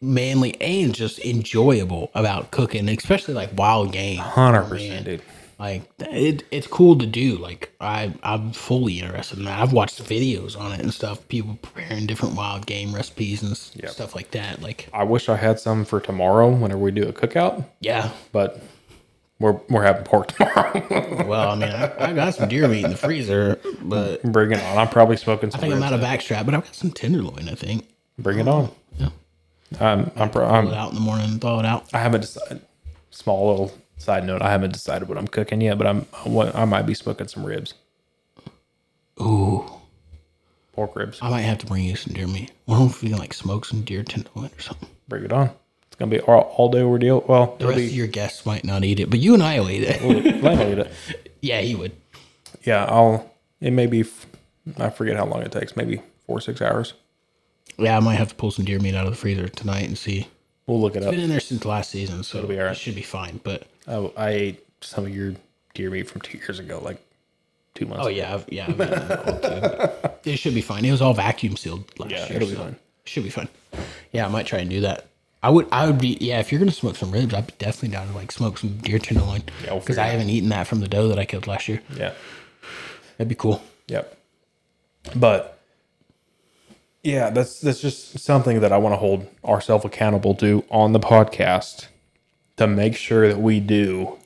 Speaker 1: manly and just enjoyable about cooking, especially like wild game.
Speaker 2: 100%, dude.
Speaker 1: Like it, it's cool to do. Like I, I'm fully interested in that. I've watched videos on it and stuff. People preparing different wild game recipes and s- stuff like that. Like
Speaker 2: I wish I had some for tomorrow whenever we do a cookout,
Speaker 1: yeah.
Speaker 2: but we're, we're having pork tomorrow.
Speaker 1: Well, I mean, I, I got some deer meat in the freezer, but
Speaker 2: Bring it on. I'm probably smoking some
Speaker 1: I think I'm out of backstrap, but I've got some tenderloin. I think.
Speaker 2: Bring it on.
Speaker 1: Yeah.
Speaker 2: I'm, I'm, pro-
Speaker 1: Pull
Speaker 2: I'm
Speaker 1: it out in the morning and thaw it out.
Speaker 2: I haven't decided. Small little side note: I haven't decided what I'm cooking yet, but I'm what I might be smoking some ribs,
Speaker 1: Ooh,
Speaker 2: pork ribs.
Speaker 1: I might have to bring you some deer meat. Wonder if we can like smoke some deer tenderloin or something.
Speaker 2: Bring it on. It's gonna be all, all day ordeal. Well,
Speaker 1: The
Speaker 2: it'll
Speaker 1: rest
Speaker 2: be
Speaker 1: of your guests might not eat it, but you and I will eat it.
Speaker 2: Len will eat it.
Speaker 1: yeah, he would.
Speaker 2: Yeah, I'll. It may be. f- I forget how long it takes. Maybe four or six hours.
Speaker 1: Yeah, I might have to pull some deer meat out of the freezer tonight and see.
Speaker 2: We'll look it up.
Speaker 1: It's been in there since last season, so
Speaker 2: be all right.
Speaker 1: it should be fine. But
Speaker 2: I, I ate some of your deer meat from two years ago, like two months.
Speaker 1: oh
Speaker 2: ago.
Speaker 1: yeah, I've, yeah, I've eaten that before, too, but it should be fine. It was all vacuum sealed last
Speaker 2: Yeah,
Speaker 1: year.
Speaker 2: it'll be
Speaker 1: so
Speaker 2: fine.
Speaker 1: Should be fine. Yeah, I might try and do that. I would. I would be. Yeah, if you're gonna smoke some ribs, I'd be definitely down to like smoke some deer tenderloin.
Speaker 2: Yeah, we'll
Speaker 1: because
Speaker 2: figure
Speaker 1: I
Speaker 2: it out.
Speaker 1: haven't eaten that from the doe that I killed last year.
Speaker 2: Yeah.
Speaker 1: That'd be cool.
Speaker 2: Yep. But yeah, that's that's just something that I want to hold ourselves accountable to on the podcast to make sure that we do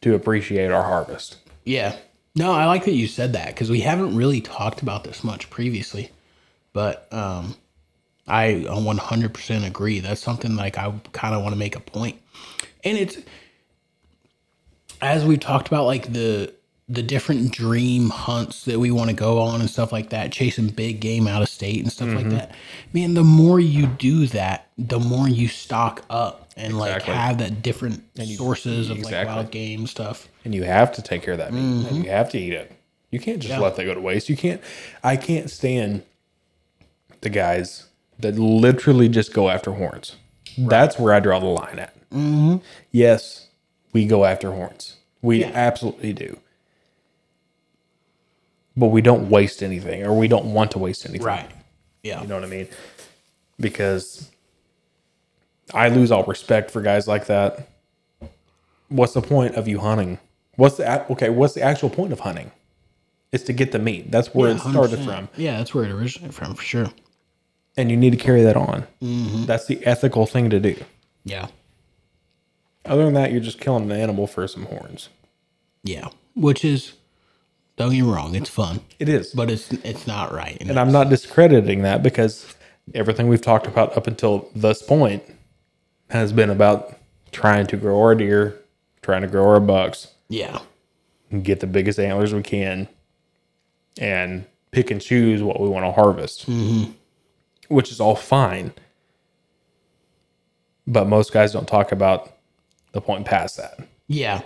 Speaker 2: to appreciate our harvest.
Speaker 1: Yeah. No, I like that you said that because we haven't really talked about this much previously. But um, I 100% agree. That's something like I kind of want to make a. And it's as we've talked about like the the different dream hunts that we want to go on and stuff like that, chasing big game out of state and stuff like mm-hmm. that. Man, the more you do that, the more you stock up and like have that different sources of like wild game stuff.
Speaker 2: And you have to take care of that meat. And you have to eat it. You can't just let that go to waste. You can't I can't stand the guys that literally just go after horns. That's where I draw the line at. Mm-hmm. Yes, we go after horns. We
Speaker 1: Yeah.
Speaker 2: absolutely do. But we don't waste anything, or we don't want to waste anything.
Speaker 1: Right. Yeah.
Speaker 2: You know what I mean? Because I lose all respect for guys like that. What's the point of you hunting? What's the okay? What's the actual point of hunting? It's to get the meat. That's where it started
Speaker 1: 100%.
Speaker 2: from.
Speaker 1: Yeah, that's where it originated from for sure.
Speaker 2: And you need to carry that on. Mm-hmm. That's the ethical thing to do.
Speaker 1: Yeah.
Speaker 2: Other than that, you're just killing an animal for some horns.
Speaker 1: Yeah. Which is don't get me wrong, it's fun.
Speaker 2: It is.
Speaker 1: But it's it's not right.
Speaker 2: And I'm not discrediting that because everything we've talked about up until this point has been about trying to grow our deer, trying to grow our bucks,
Speaker 1: yeah.
Speaker 2: and get the biggest antlers we can, and pick and choose what we want to harvest, mm-hmm. which is all fine. But most guys don't talk about the point past that.
Speaker 1: Yeah.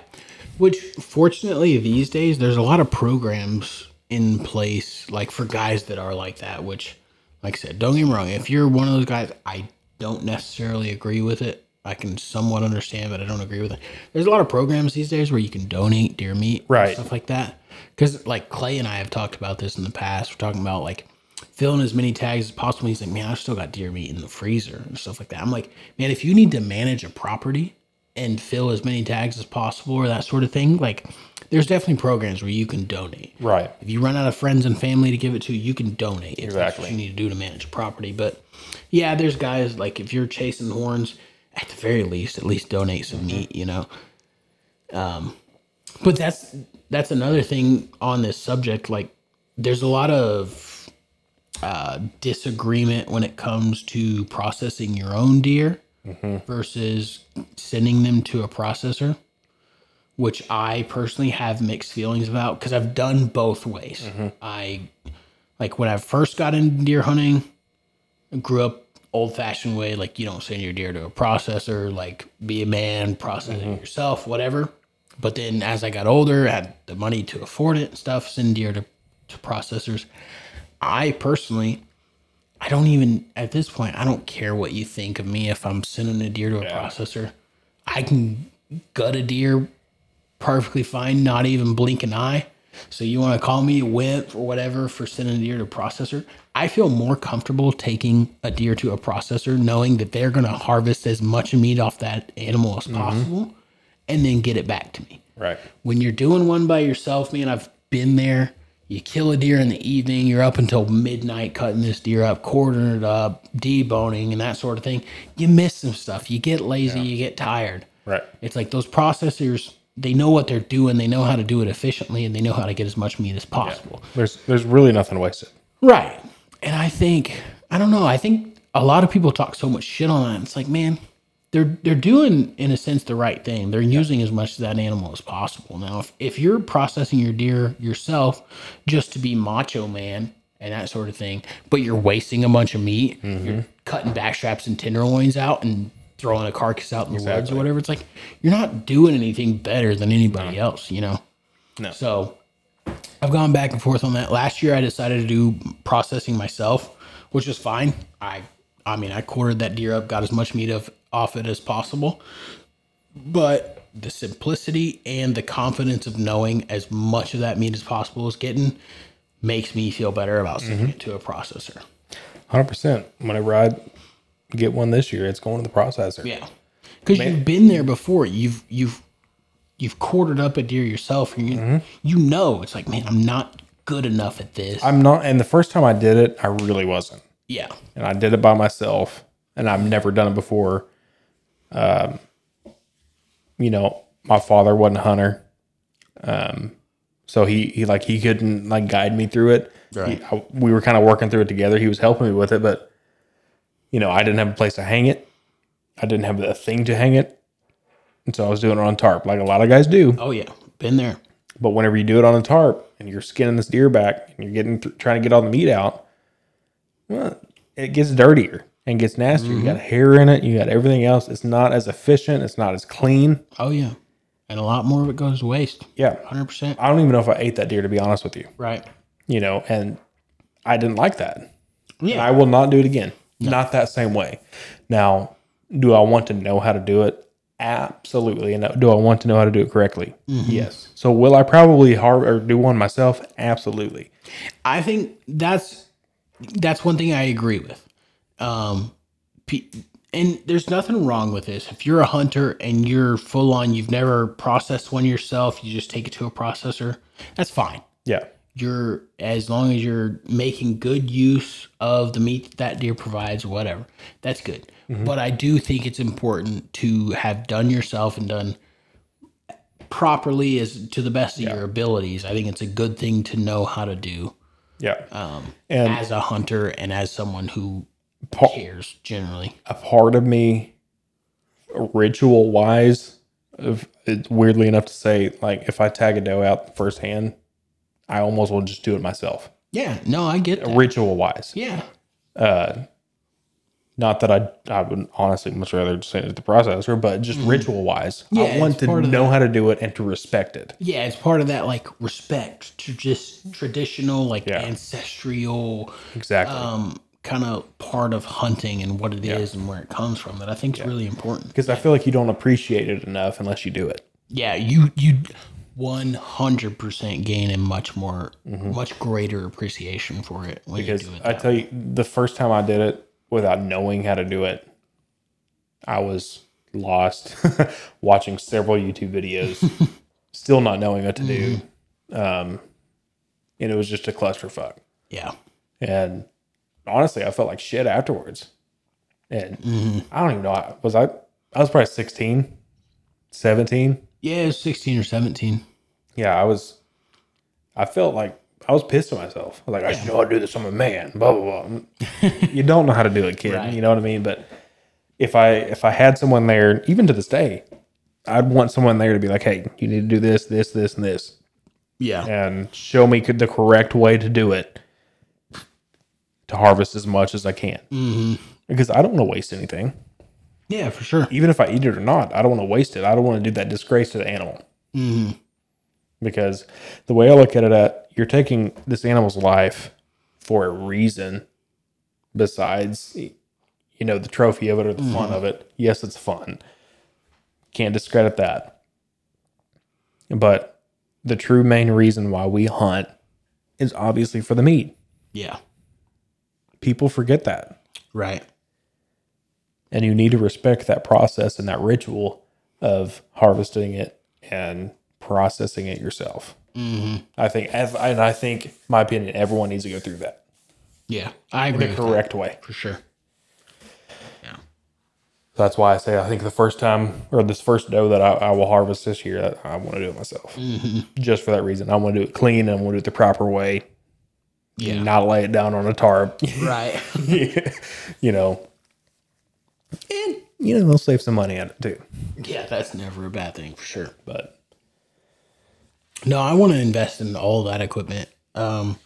Speaker 1: Which fortunately these days there's a lot of programs in place like for guys that are like that, which like I said, don't get me wrong, if you're one of those guys, I don't necessarily agree with it. I can somewhat understand, but I don't agree with it. There's a lot of programs these days where you can donate deer meat,
Speaker 2: Right.
Speaker 1: Stuff like that. Because like Clay and I have talked about this in the past. We're talking about like filling as many tags as possible. He's like, man, I've still got deer meat in the freezer and stuff like that. I'm like, man, if you need to manage a property and fill as many tags as possible or that sort of thing, like there's definitely programs where you can donate.
Speaker 2: Right.
Speaker 1: If you run out of friends and family to give it to, you can donate. If That's
Speaker 2: Exactly.
Speaker 1: what you need to do to manage a property. But yeah, there's guys like if you're chasing horns, at the very least, at least donate some meat. You know. Um, but that's that's another thing on this subject. Like, there's a lot of uh, disagreement when it comes to processing your own deer versus sending them to a processor which I personally have mixed feelings about because I've done both ways. I like when I first got into deer hunting, I grew up old fashioned way, like you don't send your deer to a processor, like be a man, process it mm-hmm. yourself, whatever. But then as I got older, had the money to afford it and stuff, send deer to, to processors. I personally I don't even at this point, I don't care what you think of me if I'm sending a deer to a processor. I can gut a deer perfectly fine, not even blink an eye. So you want to call me a wimp or whatever for sending a deer to a processor? I feel more comfortable taking a deer to a processor, knowing that they're going to harvest as much meat off that animal as mm-hmm. possible, and then get it back to me.
Speaker 2: Right.
Speaker 1: When you're doing one by yourself, man, I've been there. You kill a deer in the evening, you're up until midnight cutting this deer up, quartering it up, deboning, and that sort of thing. You miss some stuff. You get lazy, you get tired.
Speaker 2: Right.
Speaker 1: It's like those processors, they know what they're doing, they know how to do it efficiently, and they know how to get as much meat as possible.
Speaker 2: There's there's really nothing wasted.
Speaker 1: Right. And I think, I don't know, I think a lot of people talk so much shit on that. It's like, man, they're they're doing in a sense the right thing. They're using as much of that animal as possible. Now, if, if you're processing your deer yourself just to be macho man and that sort of thing, but you're wasting a bunch of meat, mm-hmm. you're cutting back straps and tenderloins out and throwing a carcass out in the woods or whatever, it's like you're not doing anything better than anybody else, you know?
Speaker 2: No.
Speaker 1: So I've gone back and forth on that. Last year, I decided to do processing myself, which was fine. I, I mean, I quartered that deer up, got as much meat of off it as possible, but the simplicity and the confidence of knowing as much of that meat as possible is getting makes me feel better about sending mm-hmm. it to a processor.
Speaker 2: Hundred percent. Whenever I get one this year, it's going to the processor.
Speaker 1: Yeah, because you've been there before. You've you've you've quartered up a deer yourself, and you mm-hmm. you know it's like, man, I'm not good enough at this.
Speaker 2: I'm not. And the first time I did it, I really wasn't.
Speaker 1: yeah,
Speaker 2: and I did it by myself, and I've never done it before. Um, you know, my father wasn't a hunter, um, so he he like he couldn't like guide me through it.
Speaker 1: Right.
Speaker 2: He- I- we were kind of working through it together. He was helping me with it, but you know, I didn't have a place to hang it. I didn't have a thing to hang it, and so I was doing it on tarp, like a lot of guys do.
Speaker 1: oh yeah, been there.
Speaker 2: But whenever you do it on a tarp and you're skinning this deer back and you're getting th- trying to get all the meat out, well, it gets dirtier and gets nastier. You got mm-hmm. hair in it. You got everything else. It's not as efficient. It's not as clean.
Speaker 1: Oh yeah, and a lot more of it goes to waste.
Speaker 2: Yeah,
Speaker 1: Hundred percent.
Speaker 2: I don't even know if I ate that deer to be honest with you.
Speaker 1: Right.
Speaker 2: You know, and I didn't like that.
Speaker 1: Yeah.
Speaker 2: I will not do it again. Not that same way. Now, do I want to know how to do it? Absolutely. And uh, do I want to know how to do it correctly? Mm-hmm. Yes. So will I probably har or do one myself? Absolutely.
Speaker 1: I think that's that's one thing I agree with. Um, pe- and there's nothing wrong with this. If you're a hunter and you're full on, you've never processed one yourself, you just take it to a processor. That's fine.
Speaker 2: Yeah.
Speaker 1: you're as long as you're making good use of the meat that, that deer provides, or whatever, that's good. But I do think it's important to have done yourself and done properly as to the best of your abilities. I think it's a good thing to know how to do
Speaker 2: Yeah.
Speaker 1: um,
Speaker 2: and
Speaker 1: as a hunter and as someone who
Speaker 2: pa-
Speaker 1: cares generally.
Speaker 2: a part of me, ritual wise, of it's weirdly enough to say, like if I tag a doe out firsthand, I almost will just do it myself,
Speaker 1: Yeah, no, I get that.
Speaker 2: ritual wise.
Speaker 1: Yeah, Uh,
Speaker 2: Not that I I would honestly much rather just send it to the processor, but just ritual wise,
Speaker 1: Mm-hmm. Yeah,
Speaker 2: I want to know how to do it and to respect it.
Speaker 1: yeah, it's part of that like respect to just traditional, like
Speaker 2: Yeah.
Speaker 1: ancestral,
Speaker 2: Exactly.
Speaker 1: um, kind of part of hunting and what it is and where it comes from that I think is really important.
Speaker 2: because I feel like you don't appreciate it enough unless you do it.
Speaker 1: Yeah, you you one hundred percent gain a much more, much greater appreciation for it when
Speaker 2: Because
Speaker 1: you do it.
Speaker 2: I tell you, the first time I did it without knowing how to do it, I was lost watching several YouTube videos, still not knowing what to do. Um, and it was just a clusterfuck.
Speaker 1: yeah,
Speaker 2: And honestly, I felt like shit afterwards. And mm-hmm. I don't even know. I- Was I, I was probably 16, 17.
Speaker 1: yeah, it was sixteen or seventeen.
Speaker 2: Yeah, I was, I felt like I was pissed at myself. I was like, I should know how to do this. I'm a man, blah, blah, blah. you don't know how to do it, kid.
Speaker 1: Right.
Speaker 2: You know what I mean? But if I, if I had someone there, even to this day, I'd want someone there to be like, Hey, you need to do this, this, this, and this,
Speaker 1: Yeah,
Speaker 2: and show me the correct way to do it to harvest as much as I can. Mm-hmm. Because I don't want to waste anything.
Speaker 1: yeah, for sure.
Speaker 2: Even if I eat it or not, I don't want to waste it. I don't want to do that disgrace to the animal. Mm-hmm. Because the way I look at it, at you're taking this animal's life for a reason. Besides, you know, the trophy of it or the mm-hmm. fun of it. Yes, it's fun. Can't discredit that. But the true main reason why we hunt is obviously for the meat.
Speaker 1: Yeah,
Speaker 2: People forget that.
Speaker 1: right.
Speaker 2: and you need to respect that process and that ritual of harvesting it and processing it yourself. Mm-hmm. I think, and I think, my opinion, everyone needs to go through that
Speaker 1: Yeah, I agree.
Speaker 2: the correct way.
Speaker 1: for sure. Yeah,
Speaker 2: So that's why I say I think the first time or this first doe that I, I will harvest this year, that I want to do it myself, just for that reason. I want to do it clean and I want to do it the proper way,
Speaker 1: yeah,
Speaker 2: not lay it down on a tarp.
Speaker 1: right.
Speaker 2: you know, and you know they'll save some money on it too.
Speaker 1: yeah, that's never a bad thing for sure.
Speaker 2: But
Speaker 1: No, I want to invest in all that equipment. Um,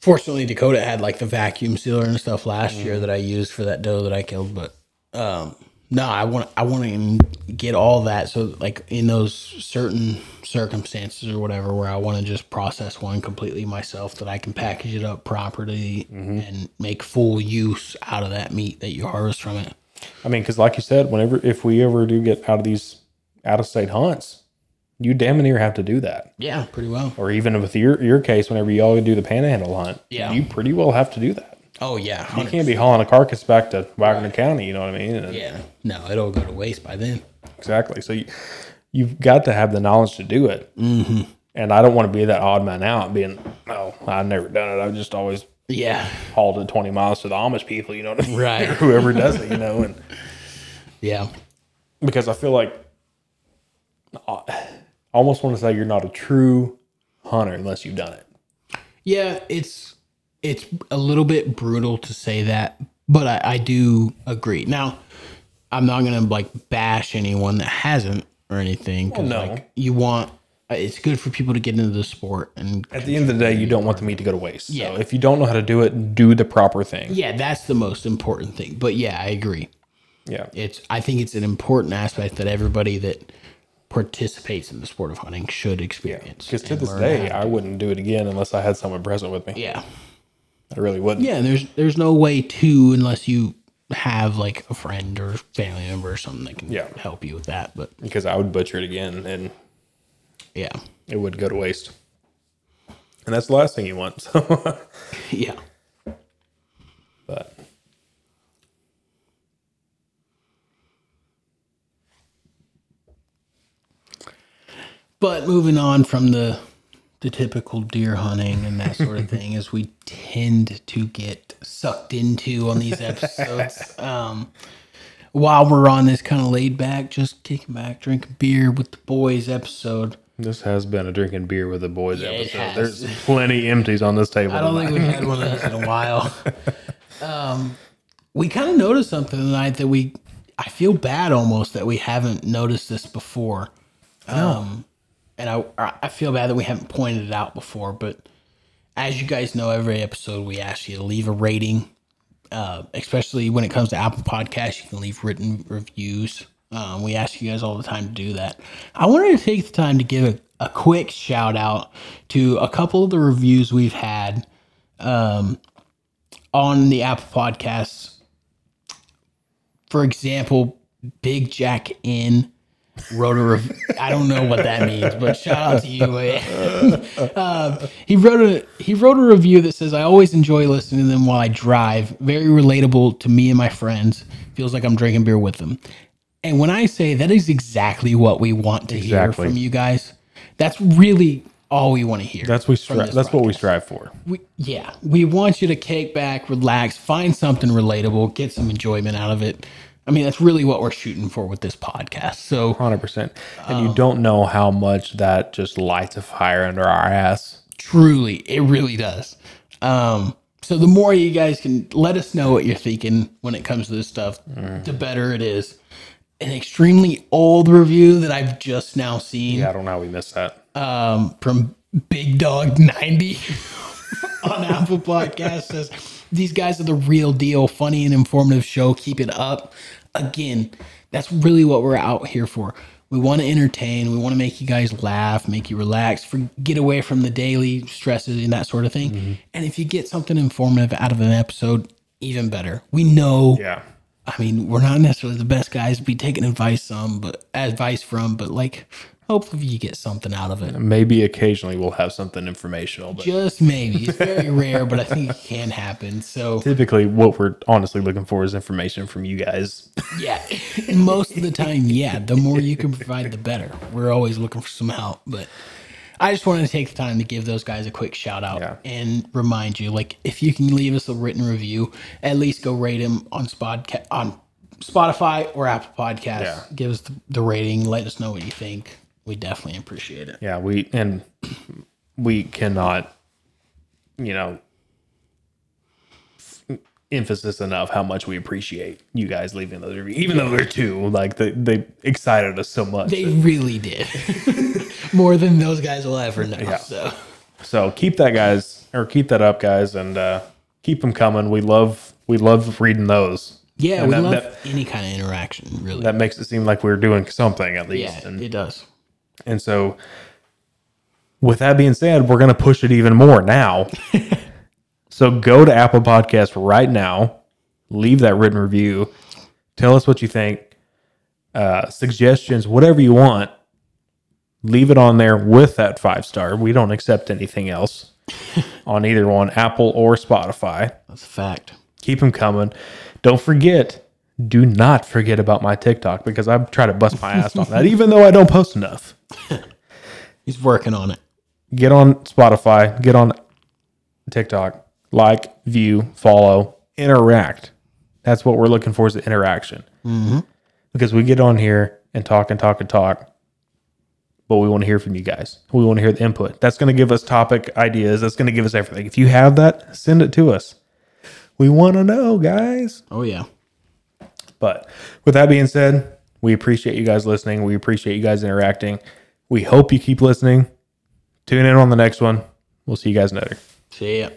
Speaker 1: fortunately, Dakota had like the vacuum sealer and stuff last year that I used for that doe that I killed. But um, no, I want I want to get all that. So like in those certain circumstances or whatever, where I want to just process one completely myself, that I can package it up properly mm-hmm. and make full use out of that meat that you harvest from it.
Speaker 2: I mean, because like you said, whenever if we ever do get out of these out of state hunts, you damn near have to do that.
Speaker 1: Yeah, pretty well.
Speaker 2: Or even with your your case, whenever y'all do the panhandle hunt,
Speaker 1: Yeah.
Speaker 2: you pretty well have to do that.
Speaker 1: Oh yeah,
Speaker 2: You
Speaker 1: 100%.
Speaker 2: can't be hauling a carcass back to Wagoner County. You know what I mean? And-
Speaker 1: Yeah, no, it'll go to waste by then.
Speaker 2: Exactly. So you, you've got to have the knowledge to do it. Mm-hmm. And I don't want to be that odd man out, being, oh, I've never done it. I've just always
Speaker 1: Yeah,
Speaker 2: hauled it 20 miles to the Amish people. You know what I mean?
Speaker 1: Right.
Speaker 2: Whoever does it, you know. And
Speaker 1: yeah.
Speaker 2: because I feel like I almost want to say you're not a true hunter unless you've done it.
Speaker 1: Yeah, it's it's a little bit brutal to say that, but I, I do agree. Now, I'm not gonna like bash anyone that hasn't or anything. 'cause,
Speaker 2: no.
Speaker 1: like you want uh, it's good for people to get into the sport and
Speaker 2: At the end of the day, you don't want the meat to go to waste.
Speaker 1: Yeah.
Speaker 2: So if you don't know how to do it, do the proper thing.
Speaker 1: yeah, that's the most important thing. But yeah, I agree.
Speaker 2: Yeah.
Speaker 1: It's I think it's an important aspect that everybody that participates in the sport of hunting should experience.
Speaker 2: Because to this day, I wouldn't do it again unless I had someone present with me.
Speaker 1: yeah.
Speaker 2: I really wouldn't.
Speaker 1: Yeah, there's there's no way to unless you have like a friend or family member or something that can
Speaker 2: Yeah.
Speaker 1: help you with that. But
Speaker 2: Because I would butcher it again and
Speaker 1: yeah,
Speaker 2: it would go to waste. And that's the last thing you want. So,
Speaker 1: yeah,
Speaker 2: but
Speaker 1: but moving on from the the typical deer hunting and that sort of thing as we tend to get sucked into on these episodes. um, while we're on this kind of laid back, just kicking back, drinking beer with the boys episode.
Speaker 2: This has been a drinking beer with the boys
Speaker 1: it
Speaker 2: episode. There's plenty empties on this table.
Speaker 1: I don't
Speaker 2: tonight.
Speaker 1: think we've had one of those in a while. Um, we kind of noticed something tonight that we, I feel bad almost that we haven't noticed this before. Um, and I, I feel bad that we haven't pointed it out before. But as you guys know, every episode we ask you to leave a rating, uh, especially when it comes to Apple Podcasts. You can leave written reviews. Um, we ask you guys all the time to do that. I wanted to take the time to give a, a quick shout out to a couple of the reviews we've had um, on the Apple Podcasts. For example, Big Jack In wrote a I don't know what that means, but shout out to you. um, he wrote a he wrote a review that says I always enjoy listening to them while I drive. Very relatable to me and my friends. Feels like I'm drinking beer with them. And when I say that is exactly what we want to
Speaker 2: Exactly.
Speaker 1: hear from you guys, that's really all we want to hear.
Speaker 2: That's we stri- That's what we strive for.
Speaker 1: We, yeah, we want you to kick back, relax, find something relatable, get some enjoyment out of it. I mean, that's really what we're shooting for with this podcast. So
Speaker 2: Hundred percent. And
Speaker 1: Um,
Speaker 2: you don't know how much that just lights a fire under our ass.
Speaker 1: truly, it really does. Um, so the more you guys can let us know what you're thinking when it comes to this stuff, the better it is. An extremely old review that I've just now seen.
Speaker 2: Yeah, I don't know how we missed that.
Speaker 1: um, from Big Dog 90 on Apple Podcast says, These guys are the real deal. Funny and informative show. Keep it up. Again, that's really what we're out here for. We want to entertain. We want to make you guys laugh, make you relax, for, get away from the daily stresses and that sort of thing. Mm-hmm. And if you get something informative out of an episode, even better. We know
Speaker 2: Yeah.
Speaker 1: I mean, we're not necessarily the best guys to be taking advice some, but advice from, but like, hopefully you get something out of it.
Speaker 2: Maybe occasionally we'll have something informational, but
Speaker 1: Just maybe. It's very rare, but I think it can happen. So
Speaker 2: typically what we're honestly looking for is information from you guys.
Speaker 1: yeah, most of the time, yeah. The more you can provide, the better. We're always looking for some help, but I just wanted to take the time to give those guys a quick shout out
Speaker 2: Yeah.
Speaker 1: and remind you, like, if you can leave us a written review, at least go rate them on on Spotify or Apple Podcasts.
Speaker 2: Yeah.
Speaker 1: Give us the, the rating. Let us know what you think. We definitely appreciate it.
Speaker 2: Yeah, we and we cannot, you know, f- emphasis enough how much we appreciate you guys leaving those reviews, even though they're two. Like they they excited us so much.
Speaker 1: They really did more than those guys will ever know. So
Speaker 2: So keep that guys or keep that up, guys, and uh, keep them coming. We love we love reading those.
Speaker 1: yeah,
Speaker 2: And
Speaker 1: we
Speaker 2: that,
Speaker 1: love
Speaker 2: that,
Speaker 1: any kind of interaction. Really,
Speaker 2: that makes it seem like we're doing something at least.
Speaker 1: yeah,
Speaker 2: and
Speaker 1: it does.
Speaker 2: And so, with that being said, we're going to push it even more now. so, go to Apple Podcasts right now, leave that written review, tell us what you think, uh, suggestions, whatever you want. Leave it on there with that five star. We don't accept anything else on either one, Apple or Spotify.
Speaker 1: That's a fact.
Speaker 2: Keep them coming. Don't forget, do not forget about my TikTok because I try to bust my ass on that, even though I don't post enough.
Speaker 1: He's working on it.
Speaker 2: get on Spotify, get on TikTok, like, view, follow, interact. That's what we're looking for is the interaction. Mm-hmm. Because we get on here and talk and talk and talk, but we want to hear from you guys. We want to hear the input. That's going to give us topic ideas. That's going to give us everything. If you have that, send it to us. We want to know, guys.
Speaker 1: Oh yeah.
Speaker 2: But with that being said, we appreciate you guys listening. We appreciate you guys interacting. We hope you keep listening. Tune in on the next one. We'll see you guys later.
Speaker 1: See ya.